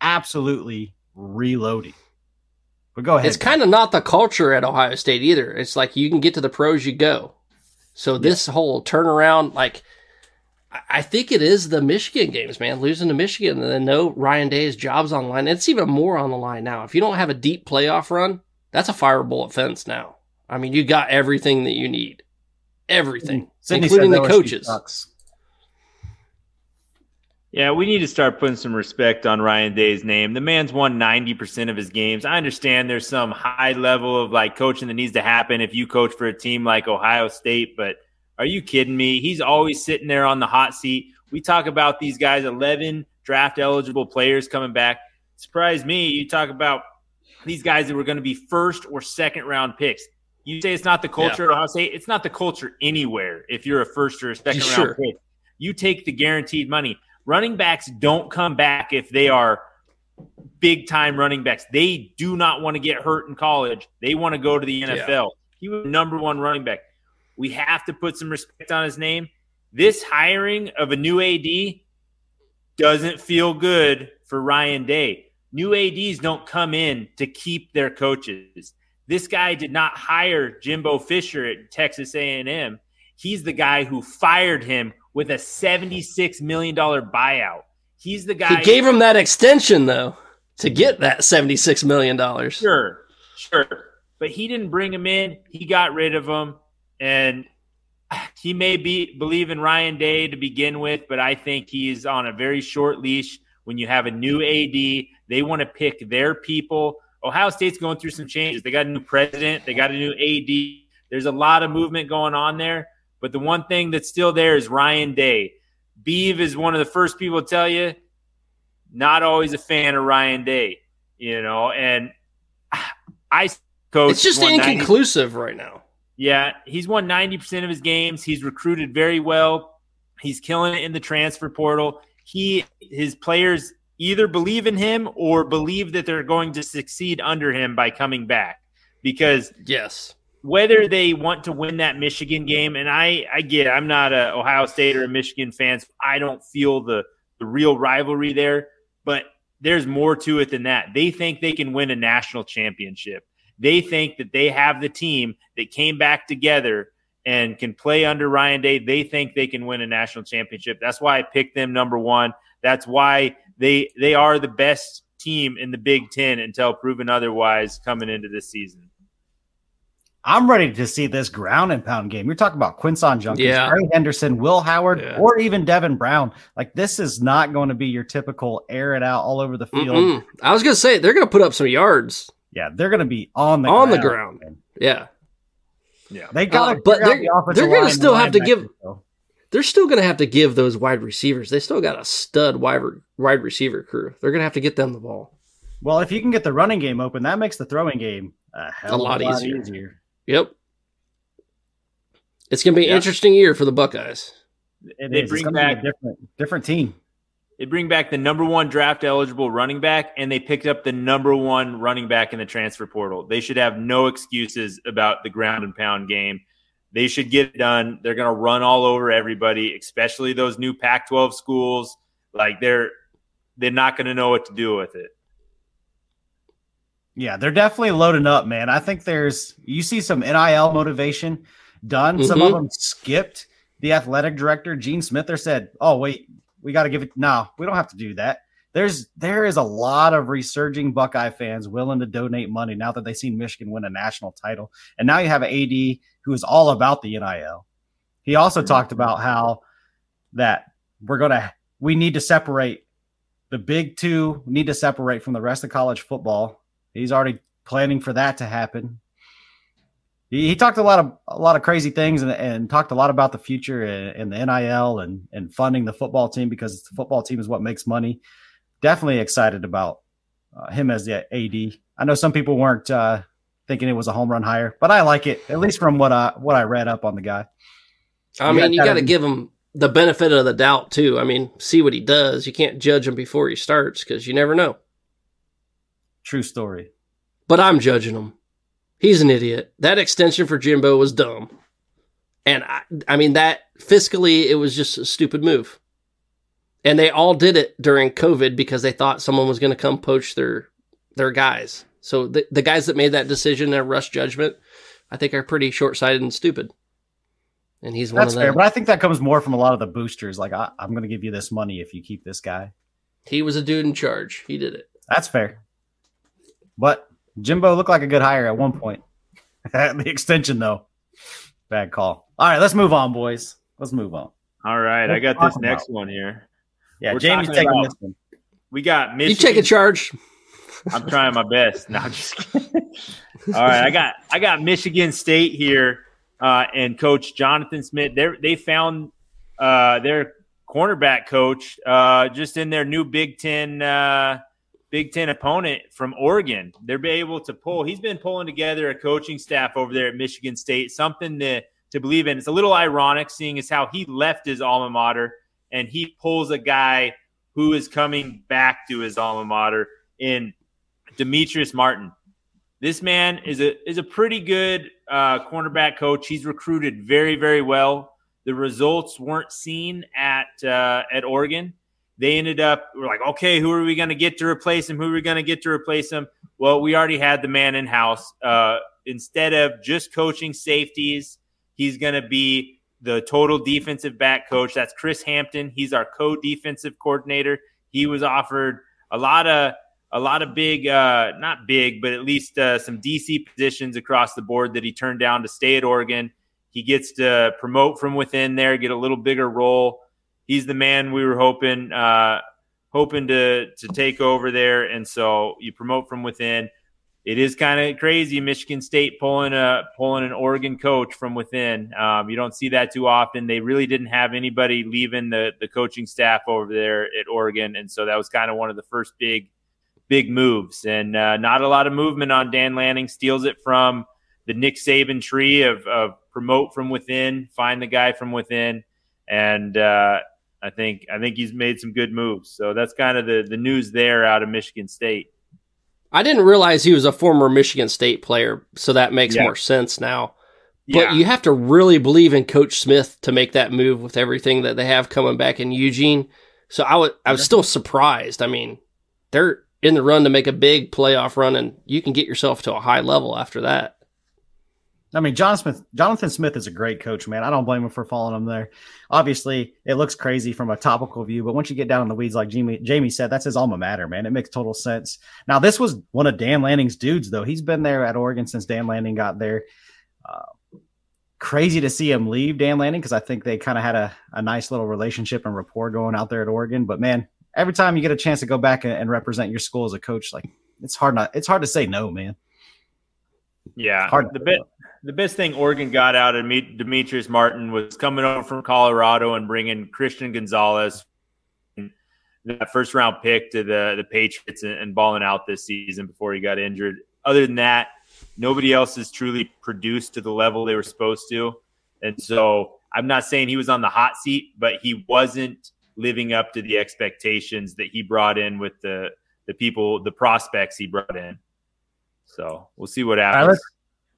absolutely reloading. But go ahead. It's kind of not the culture at Ohio State either. It's like you can get to the pros, you go. So this whole turnaround, like, I- I think it is the Michigan games, man. Losing to Michigan and then no Ryan Day's job's on the line. It's even more on the line now. If you don't have a deep playoff run, that's a fireable offense now. I mean, you got everything that you need, everything, Sydney including the coaches. Yeah, we need to start putting some respect on Ryan Day's name. The man's won 90% of his games. I understand there's some high level of like coaching that needs to happen if you coach for a team like Ohio State, but are you kidding me? He's always sitting there on the hot seat. We talk about these guys, 11 draft eligible players coming back. Surprise me. You talk about these guys that were going to be first or second round picks. You say it's not the culture at Ohio State. It's not the culture anywhere if you're a first or a second Sure. round pick. You take the guaranteed money. Running backs don't come back if they are big time running backs. They do not want to get hurt in college. They want to go to the NFL. He was number one running back. We have to put some respect on his name. This hiring of a new AD doesn't feel good for Ryan Day. New ADs don't come in to keep their coaches. This guy did not hire Jimbo Fisher at Texas A&M. He's the guy who fired him with a $76 million buyout. He's the guy He gave him that extension though to get that seventy six million dollars. Sure, sure. But he didn't bring him in. He got rid of him. And he may be believe in Ryan Day to begin with, but I think he's on a very short leash when you have a new AD. They want to pick their people. Ohio State's going through some changes. They got a new president, they got a new AD. There's a lot of movement going on there. But the one thing that's still there is Ryan Day. Beeve is one of the first people to tell you, not always a fan of Ryan Day, you know, and I coach. It's just won 90 inconclusive right now. yeah, he's won 90% of his games. He's recruited very well. He's killing it in the transfer portal. He his players either believe in him or believe that they're going to succeed under him by coming back. Because Yes. whether they want to win that Michigan game, and I, I get, it, I'm not a Ohio State or a Michigan fan, so I don't feel the the real rivalry there. But there's more to it than that. They think they can win a national championship. They think that they have the team that came back together and can play under Ryan Day. They think they can win a national championship. That's why I picked them number one. That's why they they are the best team in the Big Ten until proven otherwise coming into this season. I'm ready to see this ground and pound game. You're talking about Quinson Junkies, Yeah. Trey Henderson, Will Howard, Yeah. or even Devin Brown. Like this is not going to be your typical air it out all over the field. Mm-mm. I was gonna say they're gonna put up some yards. Yeah, they're going to be on the On the ground. ground. Yeah. Yeah, they got, Uh, but they're- they're gonna still have to give- Though. They're still gonna have to give those wide receivers. They still got a stud wide wide receiver crew. They're gonna have to get them the ball. Well, if you can get the running game open, that makes the throwing game a hell A lot lot easier. easier. Yep. It's gonna be an interesting year for the Buckeyes. It They is. Bring gonna be a back- different different team. They bring back the number one draft eligible running back, and they picked up the number one running back in the transfer portal. They should have no excuses about the ground and pound game. They should get it done. They're going to run all over everybody, especially those new Pac-12 schools. Like they're they're not going to know what to do with it. Yeah, they're definitely loading up, man. I think there's you see some NIL motivation done. Some of Mhm. them skipped the athletic director, Gene Smith, there said, Oh, wait, we got to give it. No, we don't have to do that. There's there is a lot of resurging Buckeye fans willing to donate money now that they've seen Michigan win a national title, and now you have an AD who is all about the NIL. He also mm-hmm. talked about how that we're gonna we need to separate the big two need to separate from the rest of college football. He's already planning for that to happen. He, he talked a lot of a lot of crazy things and, and talked a lot about the future and, and the NIL and and funding the football team because the football team is what makes money. Definitely excited about uh, him as the AD. I know some people weren't uh, thinking it was a home run hire, but I like it at least from what I what I read up on the guy. I You mean, you got to give him the benefit of the doubt too. I mean, see what he does. You can't judge him before he starts because you never know. True story. But I'm judging him. He's an idiot. That extension for Jimbo was dumb, and I, I mean that fiscally it was just a stupid move. And they all did it during COVID because they thought someone was going to come poach their their guys. So the the guys that made that decision and rush judgment, I think, are pretty short sighted and stupid. And he's one That's of fair, but I think that comes more from a lot of the boosters. Like, I, I'm going to give you this money if you keep this guy. He was a dude in charge. He did it. That's fair. But Jimbo looked like a good hire at one point. the extension, though, bad call. All right, let's move on, boys. Let's move on. All right, I got this next about- one here. Yeah, We're Jamie's taking about- this one. We got Michigan. You Michigan. take a charge. I'm trying my best. No, I'm just kidding. All right, I got I got Michigan State here, uh, and Coach Jonathan Smith. They they found uh, their cornerback coach uh, just in their new Big Ten uh, Big Ten opponent from Oregon. They're able to pull. He's been pulling together a coaching staff over there at Michigan State. Something to to believe in. It's a little ironic, seeing as how he left his alma mater and he pulls a guy who is coming back to his alma mater in Demetrice Martin. This man is a is a pretty good uh, cornerback coach. He's recruited very very well. The results weren't seen at uh, at Oregon. They ended up we're like, okay, who are we going to get to replace him? Who are we going to get to replace him? Well, we already had the man in house. Uh, instead of just coaching safeties, he's going to be the total defensive back coach. That's Chris Hampton. He's our co-defensive coordinator. He was offered a lot of a lot of big, uh, not big, but at least uh, some DC positions across the board that he turned down to stay at Oregon. He gets to promote from within there, get a little bigger role. He's the man we were hoping uh, hoping to to take over there, and so you promote from within. It is kind of crazy, Michigan State pulling a pulling an Oregon coach from within. Um, you don't see that too often. They really didn't have anybody leaving the the coaching staff over there at Oregon, and so that was kind of one of the first big big moves, and uh, not a lot of movement on Dan Lanning. Steals it from the Nick Saban tree of, of promote from within, find the guy from within, and uh, I think I think he's made some good moves. So that's kind of the the news there out of Michigan State. I didn't realize he was a former Michigan State player, so that makes Yeah. more sense now. Yeah. But you have to really believe in Coach Smith to make that move with everything that they have coming back in Eugene. So I was I was still surprised. I mean, they're in the run to make a big playoff run, and you can get yourself to a high level after that. I mean, John Smith, Jonathan Smith is a great coach, man. I don't blame him for following him there. Obviously, it looks crazy from a topical view, but once you get down in the weeds, like Jamie, Jamie said, that's his alma mater, man. It makes total sense. Now, this was one of Dan Lanning's dudes, though. He's been there at Oregon since Dan Lanning got there. Uh, crazy to see him leave Dan Lanning because I think they kind of had a, a nice little relationship and rapport going out there at Oregon. But man, every time you get a chance to go back and, and represent your school as a coach, like it's hard not it's hard to say no, man. Yeah, Hard to the bit no. The best thing Oregon got out of Me- Demetrice Martin was coming over from Colorado and bringing Christian Gonzalez, that first round pick to the the Patriots, and, and balling out this season before he got injured. Other than that, nobody else has truly produced to the level they were supposed to, and so I'm not saying he was on the hot seat, but he wasn't living up to the expectations that he brought in with the the people, the prospects he brought in. So we'll see what happens.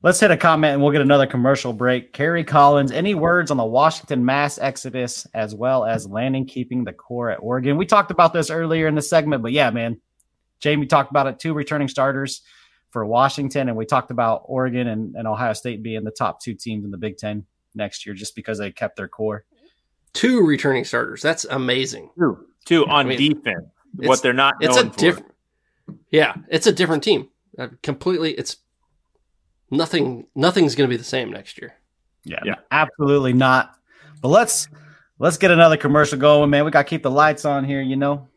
Let's let's hit a comment and we'll get another commercial break. Kerry Collins, any words on the Washington mass exodus as well as landing keeping the core at Oregon? We talked about this earlier in the segment, but yeah, man, Jamie talked about it. Two returning starters for Washington, and we talked about Oregon and, and Ohio State being the top two teams in the Big Ten next year just because they kept their core. Two returning starters. That's amazing. Two, two on I mean, defense. What they're not It's a known for. different. Yeah, it's a different team. Uh, completely. It's nothing. Nothing's going to be the same next year. Yeah, Yeah. absolutely not. But let's let's get another commercial going, man. We got to keep the lights on here, you know.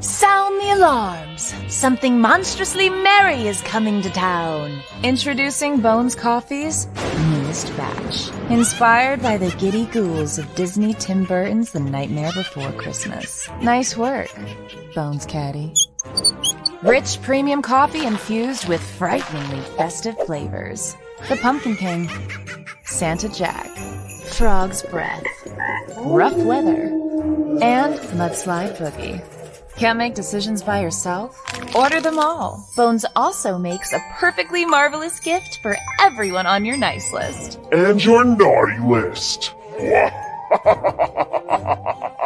Sound the alarms. Something monstrously merry is coming to town. Introducing Bones Coffee's newest batch. Inspired by the giddy ghouls of Disney Tim Burton's The Nightmare Before Christmas. Nice work, Bones Caddy. Rich premium coffee infused with frighteningly festive flavors. The Pumpkin King, Santa Jack, Frog's Breath, Rough Weather, and Mudslide Boogie. Can't make decisions by yourself? Order them all. Bones also makes a perfectly marvelous gift for everyone on your nice list. And your naughty list.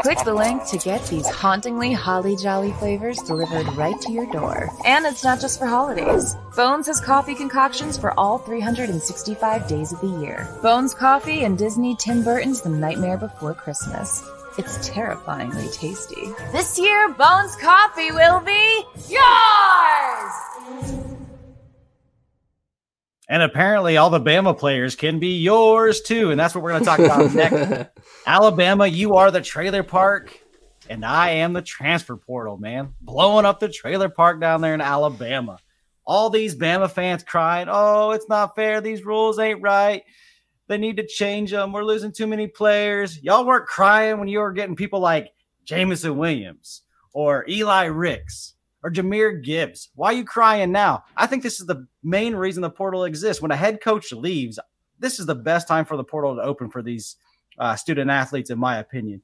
Click the link to get these hauntingly holly jolly flavors delivered right to your door. And it's not just for holidays. Bones has coffee concoctions for all 365 days of the year. Bones Coffee and Disney Tim Burton's The Nightmare Before Christmas. It's terrifyingly tasty. This year, Bones Coffee will be And apparently, all the Bama players can be yours too, and that's what we're going to talk about next. Alabama, you are the trailer park, and I am the transfer portal, man. Blowing up the trailer park down there in Alabama. All these Bama fans crying, "Oh, it's not fair. These rules ain't right. They need to change them. We're losing too many players." Y'all weren't crying when you were getting people like Jameson Williams or Eli Ricks or Jahmyr Gibbs. Why are you crying now? I think this is the main reason the portal exists. When a head coach leaves, this is the best time for the portal to open for these uh, student athletes, in my opinion.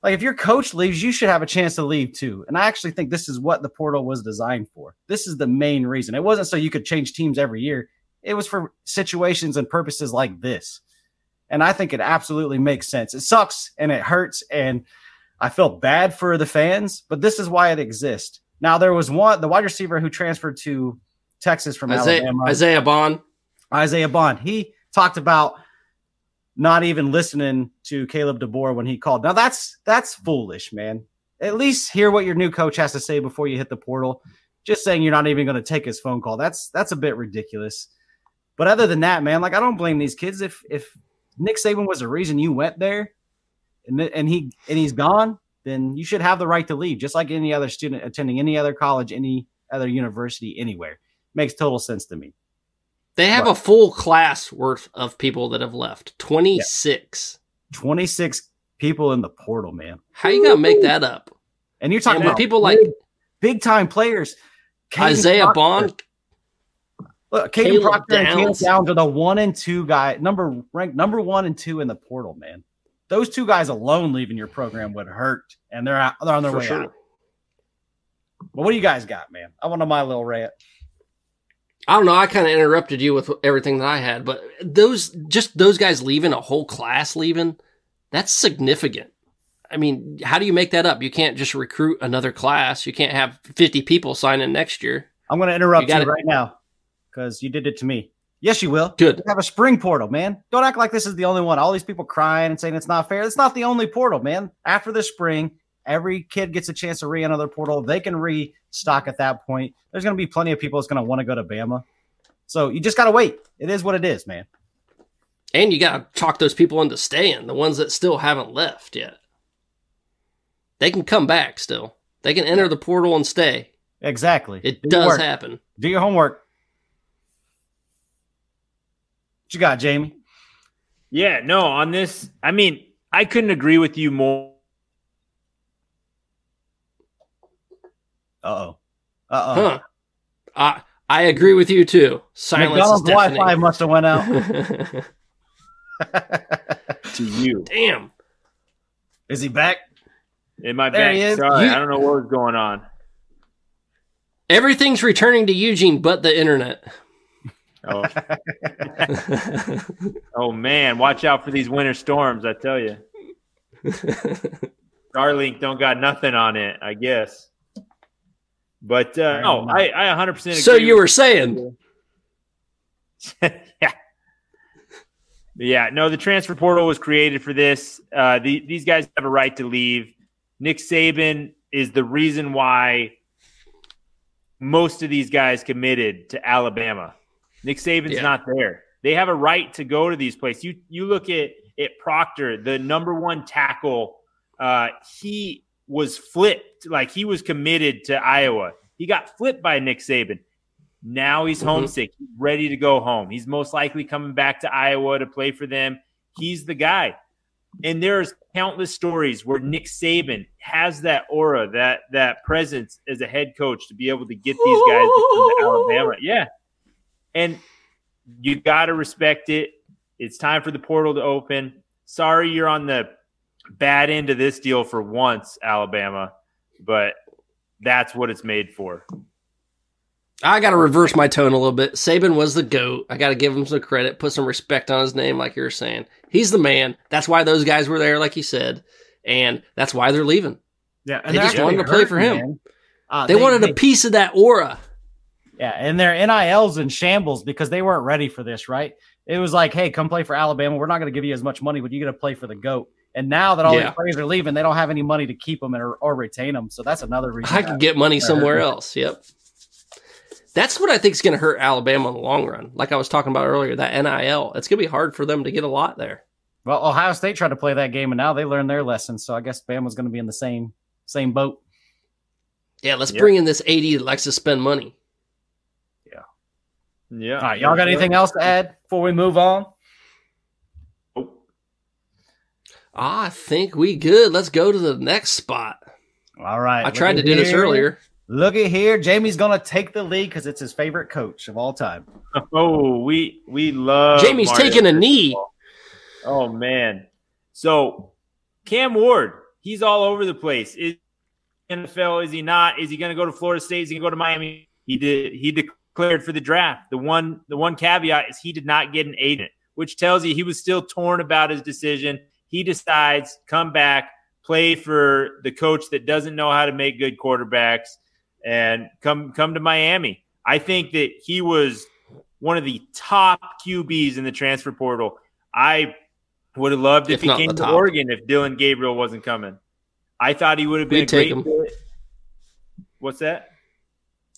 Like if your coach leaves, you should have a chance to leave too. And I actually think this is what the portal was designed for. This is the main reason. It wasn't so you could change teams every year. It was for situations and purposes like this. And I think it absolutely makes sense. It sucks and it hurts and I feel bad for the fans, but this is why it exists. Now there was one the wide receiver who transferred to Texas from Isaiah, Alabama. Isaiah Bond. Isaiah Bond. He talked about not even listening to Caleb DeBoer when he called. Now that's that's foolish, man. At least hear what your new coach has to say before you hit the portal. Just saying you're not even going to take his phone call. That's that's a bit ridiculous. But other than that, man, like I don't blame these kids. If if Nick Saban was the reason you went there, and and he and he's gone, then you should have the right to leave, just like any other student attending any other college, any other university, anywhere. Makes total sense to me. They have a full class worth of people that have left. 26. 26 people in the portal, man. How you going to make that up? And you're talking And about people like big, big time players. Kadyn Isaiah Proctor. Bond. Look, Kadyn Proctor and Downs. Downs are the one and two guy, number ranked number one and two in the portal, man. Those two guys alone leaving your program would hurt, and they're out, they're on their For way sure. out. But what do you guys got, man? I want to my little rant. I don't know. I kind of interrupted you with everything that I had, but those just those guys leaving a whole class leaving, that's significant. I mean, how do you make that up? You can't just recruit another class. You can't have 50 people sign in next year. I'm going to interrupt You you, right now because you did it to me. Yes, you will. Good. You have a spring portal, man. Don't act like this is the only one. All these people crying and saying it's not fair. It's not the only portal, man. After the spring, every kid gets a chance to re-enter their portal. They can restock at that point. There's going to be plenty of people that's going to want to go to Bama. So you just got to wait. It is what it is, man. And you got to talk those people into staying, the ones that still haven't left yet. They can come back still. They can enter the portal and stay. Exactly. It Do does happen. Do your homework. What you got, Jamie? Yeah, no, on this, I mean, I couldn't agree with you more. Uh oh. Uh oh. Huh. I I agree with you too. Silence McDonald's. Wi-Fi must have went out. to you. Damn. Is he back? In my There back. he. Sorry, You- I don't know what was going on. Everything's returning to Eugene but the internet. Oh, oh man, watch out for these winter storms, I tell you. Starlink don't got nothing on it, I guess. But uh, no, I, I 100% agree. so you were saying yeah. Yeah, no, the transfer portal was created for this. Uh, the, these guys have a right to leave. Nick Saban is the reason why most of these guys committed to Alabama. Nick Saban's Yeah. not there. They have a right to go to these places. You you look at at Proctor, the number one tackle. Uh, he was flipped, like he was committed to Iowa. He got flipped by Nick Saban. Now he's Mhm. homesick, He's ready to go home. He's most likely coming back to Iowa to play for them. He's the guy. And there's countless stories where Nick Saban has that aura, that that presence as a head coach to be able to get these guys to come to Alabama. Yeah. And you got to respect it. It's time for the portal to open. Sorry you're on the bad end of this deal for once, Alabama, but that's what it's made for. I got to reverse my tone a little bit. Saban was the goat. I got to give him some credit, put some respect on his name, like you were saying. He's the man. That's why those guys were there, like you said, and that's why they're leaving. Yeah, They they're just wanted to play for him. man. Uh, they, wanted a piece of that aura. Yeah, and their NILs in shambles because they weren't ready for this, right? It was like, hey, come play for Alabama. We're not going to give you as much money, but you're going to play for the GOAT. And now that all Yeah. these players are leaving, they don't have any money to keep them or, or retain them. So that's another reason. I could get money somewhere else. Yep. That's what I think is going to hurt Alabama in the long run. Like I was talking about earlier, that NIL. It's going to be hard for them to get a lot there. Well, Ohio State tried to play that game, and now they learned their lesson. So I guess Bama's going to be in the same same boat. Yeah, let's Yep. bring in this 80 that likes to spend money. Yeah. All right, y'all got anything else to add before we move on? I think we good. Let's go to the next spot. All right. I tried to do at this earlier. Look at here. Jamie's going to take the lead because it's his favorite coach of all time. Oh, we we love Jamie's Mario taking a knee. Oh man. So Cam Ward, he's all over the place. Is NFL? Is he not? Is he going to go to Florida State? Is he going to go to Miami? He did. He declared for the draft. The one the one caveat is he did not get an agent, which tells you he was still torn about his decision. He decides come back, play for the coach that doesn't know how to make good quarterbacks, and come come to Miami. I think that he was one of the top QBs in the transfer portal. I would have loved if, If he came to. Oregon if Dillon Gabriel wasn't coming. I thought he would have been We'd a take great him. What's that?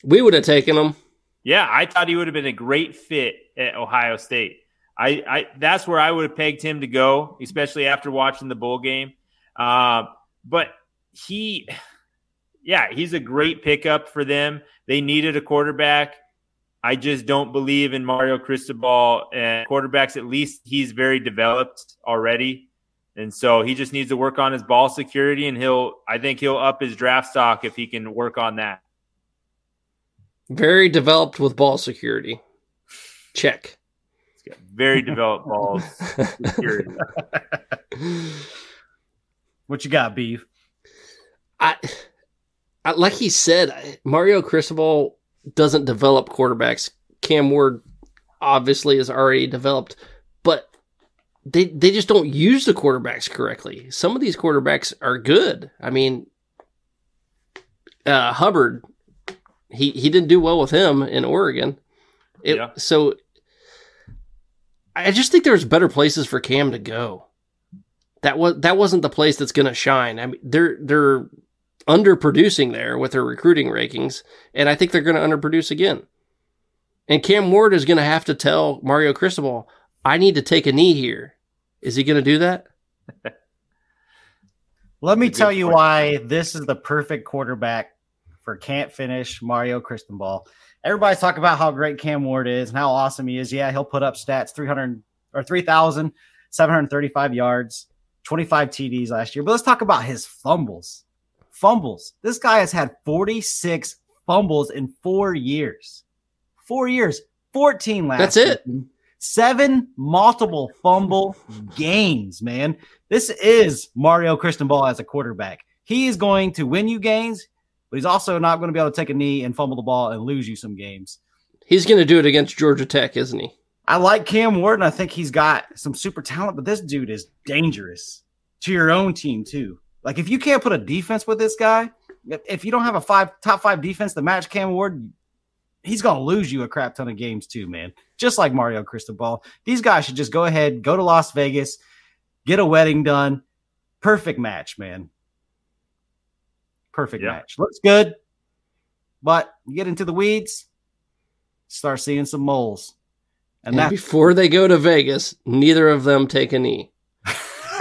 We would have taken them. Yeah, I thought he would have been a great fit at Ohio State. I, I that's where I would have pegged him to go, especially after watching the bowl game. Um, but he, yeah, he's a great pickup for them. They needed a quarterback. I just don't believe in Mario Cristobal and quarterbacks. At least he's very developed already, and so he just needs to work on his ball security. And he'll, I think, he'll up his draft stock if he can work on that. Very developed with ball security. Check. He's got very developed balls security. What you got, Beef? I, I like he said, Mario Cristobal doesn't develop quarterbacks. Cam Ward obviously is already developed, but they they just don't use the quarterbacks correctly. Some of these quarterbacks are good. I mean, uh, Herbert, he he didn't do well with him in Oregon. It, Yeah. So I just think there's better places for Cam to go. That was that wasn't the place that's going to shine. I mean, they're they're underproducing there with their recruiting rankings, and I think they're going to underproduce again. And Cam Ward is going to have to tell Mario Cristobal, "I need to take a knee here." Is he going to do that? Let me tell you point. why this is the perfect quarterback for can't finish Mario Cristobal. Everybody's talking about how great Cam Ward is and how awesome he is. Yeah, he'll put up stats 300 or 3,735 yards, 25 TDs last year. But let's talk about his fumbles. Fumbles. This guy has had 46 fumbles in four years. Four years, 14 last That's it. season. Seven multiple fumble games, man. This is Mario Cristobal as a quarterback. He is going to win you games, but he's also not going to be able to take a knee and fumble the ball and lose you some games. He's going to do it against Georgia Tech, isn't he? I like Cam Ward, and I think he's got some super talent, but this dude is dangerous to your own team too. Like if you can't put a defense with this guy, if- you don't have a five top five defense to match Cam Ward, he's going to lose you a crap ton of games too, man. Just like Mario Cristobal. These guys should just go ahead, go to Las Vegas, get a wedding done. Perfect match, man. Perfect Yeah. match. Looks good. But you get into the weeds, start seeing some moles. And And before they go to Vegas, neither of them take a knee.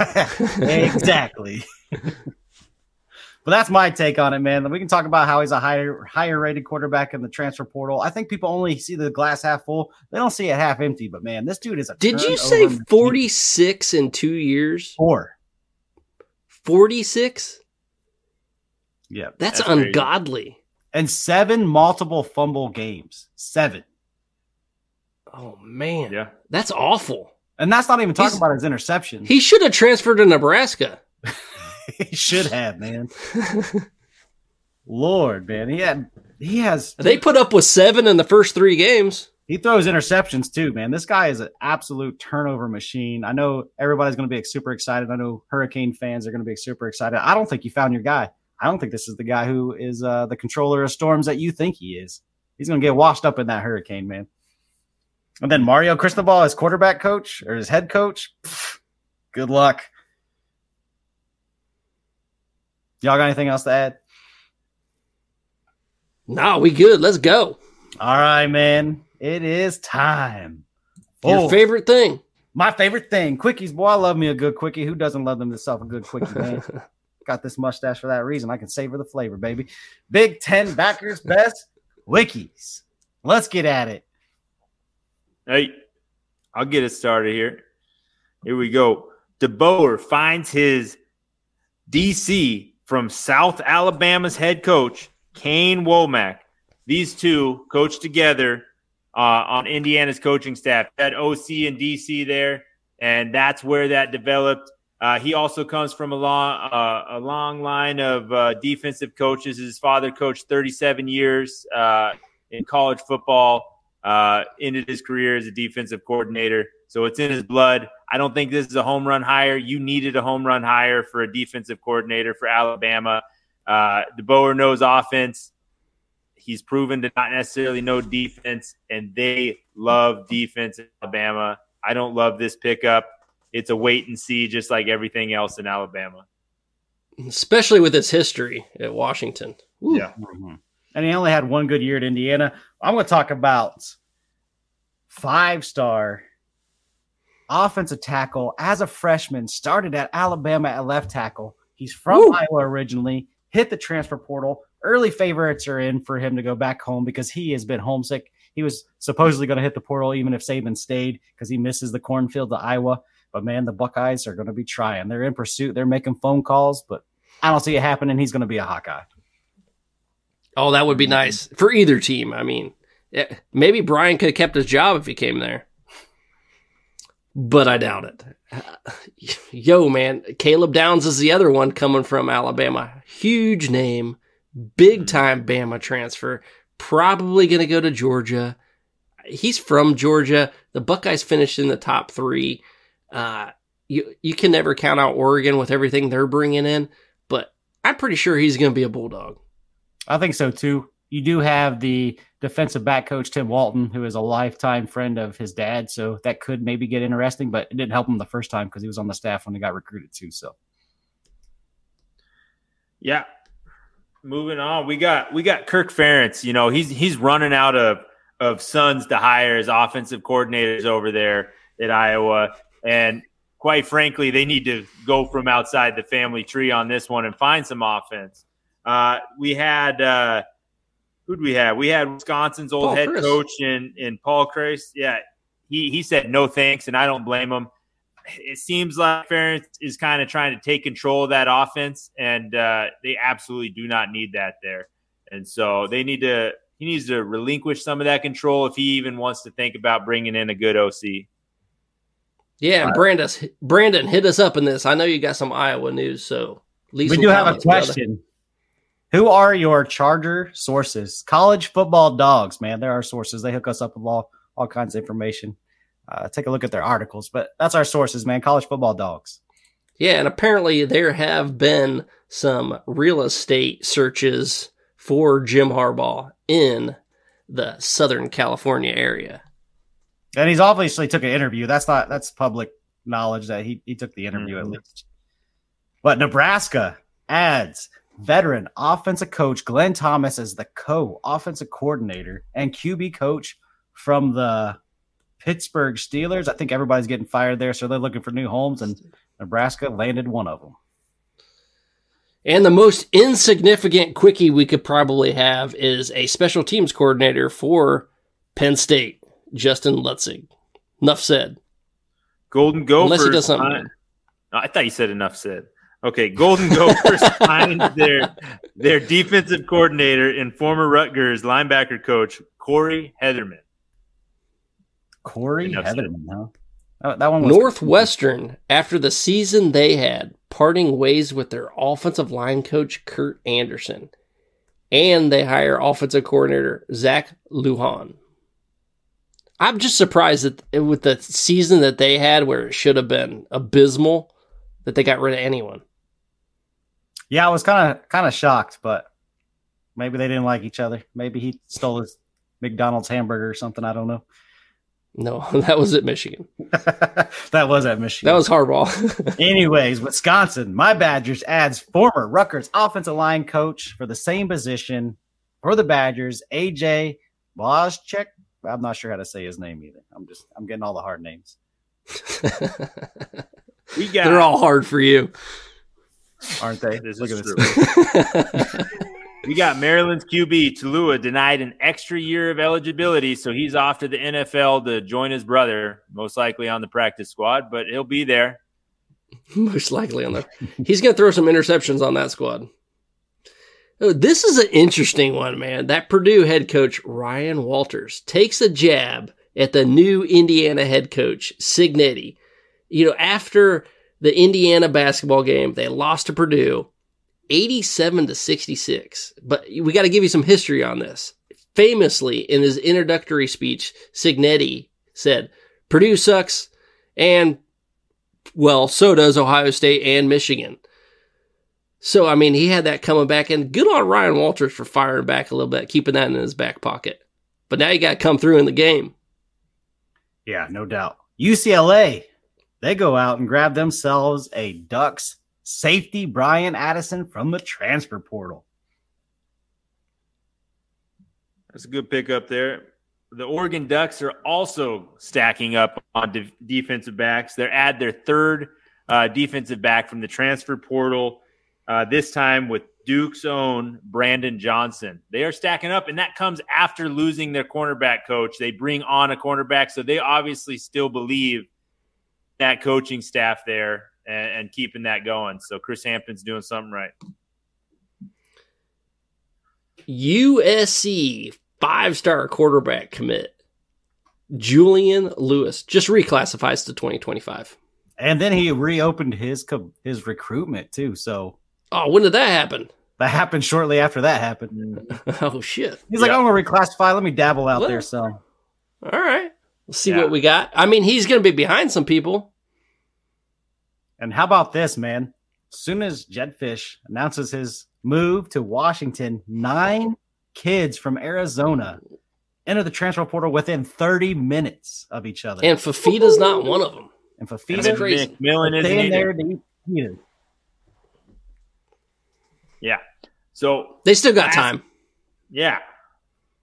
exactly. but that's my take on it, man. We can talk about how he's a higher higher rated quarterback in the transfer portal. I think people only see the glass half full; they don't see it half empty. But man, this dude is a. Did you say 46 in two years? four? 46? Yeah, That's, That's ungodly. and seven multiple fumble games. Seven, Oh, man. Yeah. That's awful. and that's not even talking He's- about his interception. He should have transferred to Nebraska. he should have, man. Lord, man, he had he has They put up with seven in the first three games. He throws interceptions too, man. This guy is an absolute turnover machine. I know everybody's going to be super excited. I know Hurricane fans are going to be super excited. I don't think you found your guy. I don't think this is the guy who is uh, the controller of storms that you think he is. He's going to get washed up in that hurricane, man. And then Mario Cristobal as quarterback coach or his head coach. Good luck. Y'all got anything else to add? Nah, we good. Let's go. All right, man. It is time. Your Oh. favorite thing. My favorite thing, quickies, boy. I love me a good quickie. Who doesn't love themselves a good quickie, man? Got this mustache for that reason. I can savor the flavor, baby. Big Ten backers best wikis. Let's get at it. Hey, I'll get it started here. Here we go. DeBoer finds his DC from South Alabama's head coach, Kane Wommack. These two coached together uh, on Indiana's coaching staff. Had OC and DC there, and that's where that developed. Uh, he also comes from a long, uh, a long line of uh, defensive coaches. His father coached 37 years uh, in college football uh, ended his career as a defensive coordinator. So it's in his blood. I don't think this is a home run hire. You needed a home run hire for a defensive coordinator for Alabama. Uh, DeBoer knows offense. He's proven to not necessarily know defense, and they love defense in Alabama. I don't love this pickup. It's a wait and see, just like everything else in Alabama. Especially with its history at Washington. Ooh. Yeah. Mm-hmm. And he only had one good year at Indiana. I'm going to talk about five star offensive tackle as a freshman, started at Alabama at left tackle. He's from Woo. Iowa originally, hit the transfer portal. Early favorites are in for him to go back home because he has been homesick. He was supposedly going to hit the portal even if Saban stayed because he misses the cornfield to Iowa. But man, the Buckeyes are going to be trying. They're in pursuit. They're making phone calls, but I don't see it happening. He's going to be a Hawkeye. Oh, that would be mm-hmm. nice for either team. I mean, maybe Brian could have kept his job if he came there, but I doubt it. Yo, man, Caleb Downs is the other one coming from Alabama. Huge name, big mm-hmm. time Bama transfer. Probably going to go to Georgia. He's from Georgia. The Buckeyes finished in the top three. Uh, you you can never count out Oregon with everything they're bringing in, but I'm pretty sure he's going to be a bulldog. I think so too. You do have the defensive back coach Tim Walton, who is a lifetime friend of his dad, so that could maybe get interesting. But it didn't help him the first time because he was on the staff when he got recruited too. So Yeah. Moving on, we got we got Kirk Ferentz. You know, he's he's running out of of sons to hire as offensive coordinators over there at Iowa, and quite frankly, they need to go from outside the family tree on this one and find some offense. Uh, we had uh, who'd we have? We had Wisconsin's old Paul head Chryst. coach in in Paul Chryst. Yeah, he he said no thanks, and I don't blame him it seems like Ferentz is kind of trying to take control of that offense, and uh, they absolutely do not need that there. And so they need to. He needs to relinquish some of that control if he even wants to think about bringing in a good OC. Yeah, and Brandon, Brandon, hit us up in this. I know you got some Iowa news, so we do have a comments, brother. question. Who are your Charger sources? College football dogs, man. There are our sources. They hook us up with all, all kinds of information. Uh, take a look at their articles, but that's our sources, man. College football dogs. Yeah, and apparently there have been some real estate searches for Jim Harbaugh in the Southern California area. And he's obviously took an interview. That's not that's public knowledge that he, he took the interview at mm-hmm. least. But Nebraska adds veteran offensive coach Glenn Thomas as the co-offensive coordinator and QB coach from the Pittsburgh Steelers. I think everybody's getting fired there, so they're looking for new homes, and Nebraska landed one of them. And the most insignificant quickie we could probably have is a special teams coordinator for Penn State, Justin Lutzig. Enough said. Golden Gophers. Unless he does something. signed- oh, I thought you said enough said. Okay, Golden Gophers signed their their defensive coordinator and former Rutgers linebacker coach Corey Hetherman. Corey Enough said. Hetherman, huh? Oh, that one was Northwestern, after the season they had, parting ways with their offensive line coach Kurt Anderson, and they hire offensive coordinator Zach Lujan. I'm just surprised that with the season that they had, where it should have been abysmal, that they got rid of anyone. Yeah, I was kind of kind of shocked, but maybe they didn't like each other. Maybe he stole his McDonald's hamburger or something. I don't know. No, that was at Michigan. that was at Michigan. That was Harbaugh. Anyways, Wisconsin, my Badgers adds former Rutgers offensive line coach for the same position for the Badgers, AJ Wojcik. I'm not sure how to say his name either. I'm just I'm getting all the hard names. We got They're all hard for you. Aren't they? This Look is at true. we got Maryland's QB Taulia denied an extra year of eligibility, so he's off to the NFL to join his brother, most likely on the practice squad, but he'll be there. Most likely on there. He's going to throw some interceptions on that squad. Oh, this is an interesting one, man. That Purdue head coach, Ryan Walters, takes a jab at the new Indiana head coach, Cignetti. You know, after the Indiana basketball game, they lost to Purdue 87 to 66. But we got to give you some history on this. Famously, in his introductory speech, Cignetti said, Purdue sucks, and well, so does Ohio State and Michigan. So, I mean, he had that coming back, and good on Ryan Walters for firing back a little bit, keeping that in his back pocket. But now you got to come through in the game. Yeah, no doubt. UCLA, they go out and grab themselves a Ducks safety, Brian Addison from the transfer portal. That's a good pickup there. The Oregon Ducks are also stacking up on de- defensive backs. They're add their third uh, defensive back from the transfer portal. Uh, this time with Duke's own Brandon Johnson. They are stacking up, and that comes after losing their cornerback coach. They bring on a cornerback, so they obviously still believe that coaching staff there and, and keeping that going. So Chris Hampton's doing something right. USC five star quarterback commit, Julian Lewis, just reclassifies to 2025. And then he reopened his his recruitment too. So Oh, when did that happen? that happened shortly after that happened. Oh, shit. He's like, Yeah. I'm gonna reclassify. Let me dabble out Well, there. So All right. Let's see Yeah. what we got. I mean, he's going to be behind some people. And how about this, man? As soon as Jedd Fisch announces his move to Washington, nine kids from Arizona enter the transfer portal within 30 minutes of each other. And Fifita's not one of them. And That's Fifita crazy. McMillan isn't there to eat either. Yeah. So They still got Last- time. Yeah,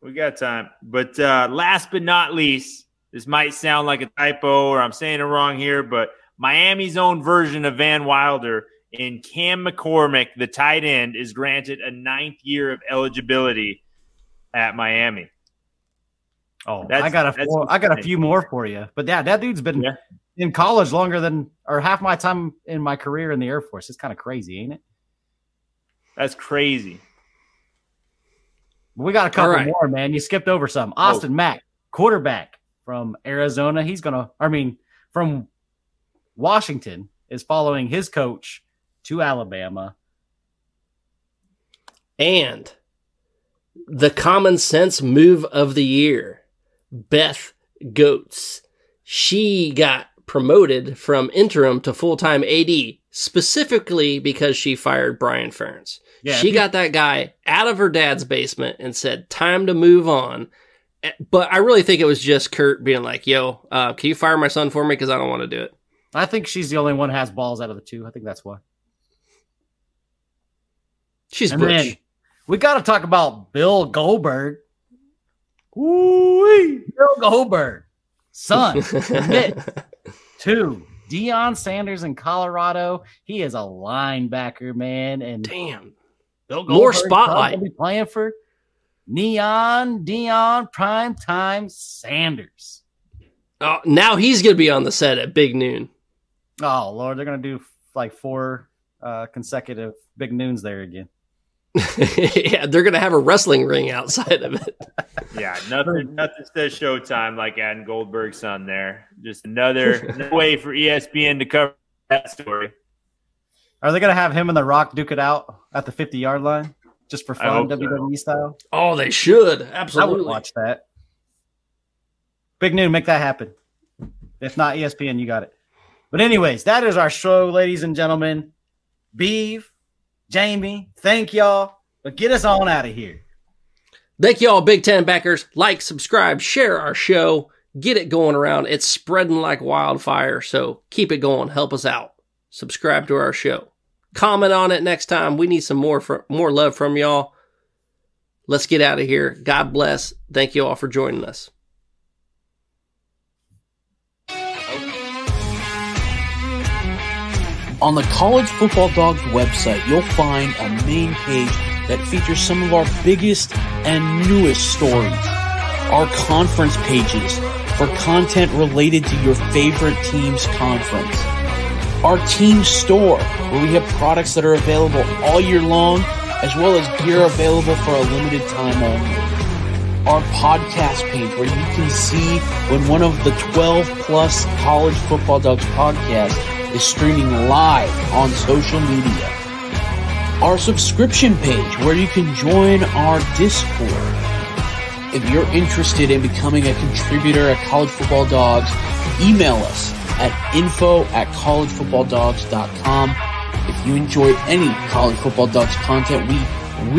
we got time. But uh, last but not least, this might sound like a typo or I'm saying it wrong here, but Miami's own version of Van Wilder in Cam McCormick, the tight end, is granted a ninth year of eligibility at Miami. Oh, That's- I got a four, I got a few more for you. But yeah, that dude's been Yeah. in college longer than or half my time in my career in the Air Force. It's kind of crazy, ain't it? That's crazy. We got a couple All right. more, man. You skipped over some. Austin oh. Mack, quarterback from Arizona. He's gonna, I mean, from Washington, is following his coach to Alabama. And the common sense move of the year, Beth Goetz. She got promoted from interim to full time AD specifically because she fired Brian Ferentz. Yeah, she you- got that guy out of her dad's basement and said, "Time to move on." Eh, But I really think it was just Kurt being like, "Yo, uh, can you fire my son for me? Because I don't want to do it." I think she's the only one who has balls out of the two. I think that's why. She's And butch. we got to talk about Bill Goldberg. Ooh, Bill Goldberg, son, two. to Deion Sanders in Colorado. He is a linebacker, man, and Damn. Bill More spotlight. probably playing for Neon Deion Primetime Sanders. Oh, now he's gonna be on the set at Big Noon. Oh Lord, they're gonna do like four uh, consecutive big noons there again. yeah, they're gonna have a wrestling ring outside of it. Yeah, nothing nothing says Showtime like adding Goldberg's son there. Just another, another way for ESPN to cover that story. Are they gonna have him and The Rock duke it out at the fifty yard line just for fun, hope so. WWE style? Oh, they should Absolutely. I would absolutely. watch that. Big noon, make that happen. If not ESPN, you got it. But anyways, that is our show, ladies and gentlemen. Beeve, Jamie, thank y'all. But get us on out of here. Thank you all, Big Ten backers. Like, subscribe, share our show. Get it going around. It's spreading like wildfire. So keep it going. Help us out. Subscribe to our show. Comment on it next time. We need some more for, more love from y'all. Let's get out of here. God bless. Thank you all for joining us. On the College Football Dogs website, you'll find a main page that features some of our biggest and newest stories. Our conference pages for content related to your favorite team's conference. Our team store, where we have products that are available all year long, as well as gear available for a limited time only our podcast page where you can see when one of the 12 plus college football dogs podcasts is streaming live on social media. Our subscription page where you can join our Discord. If you're interested in becoming a contributor at College Football Dogs, email us at info at collegefootballdogs.com. If you enjoy any College Football Dogs content, we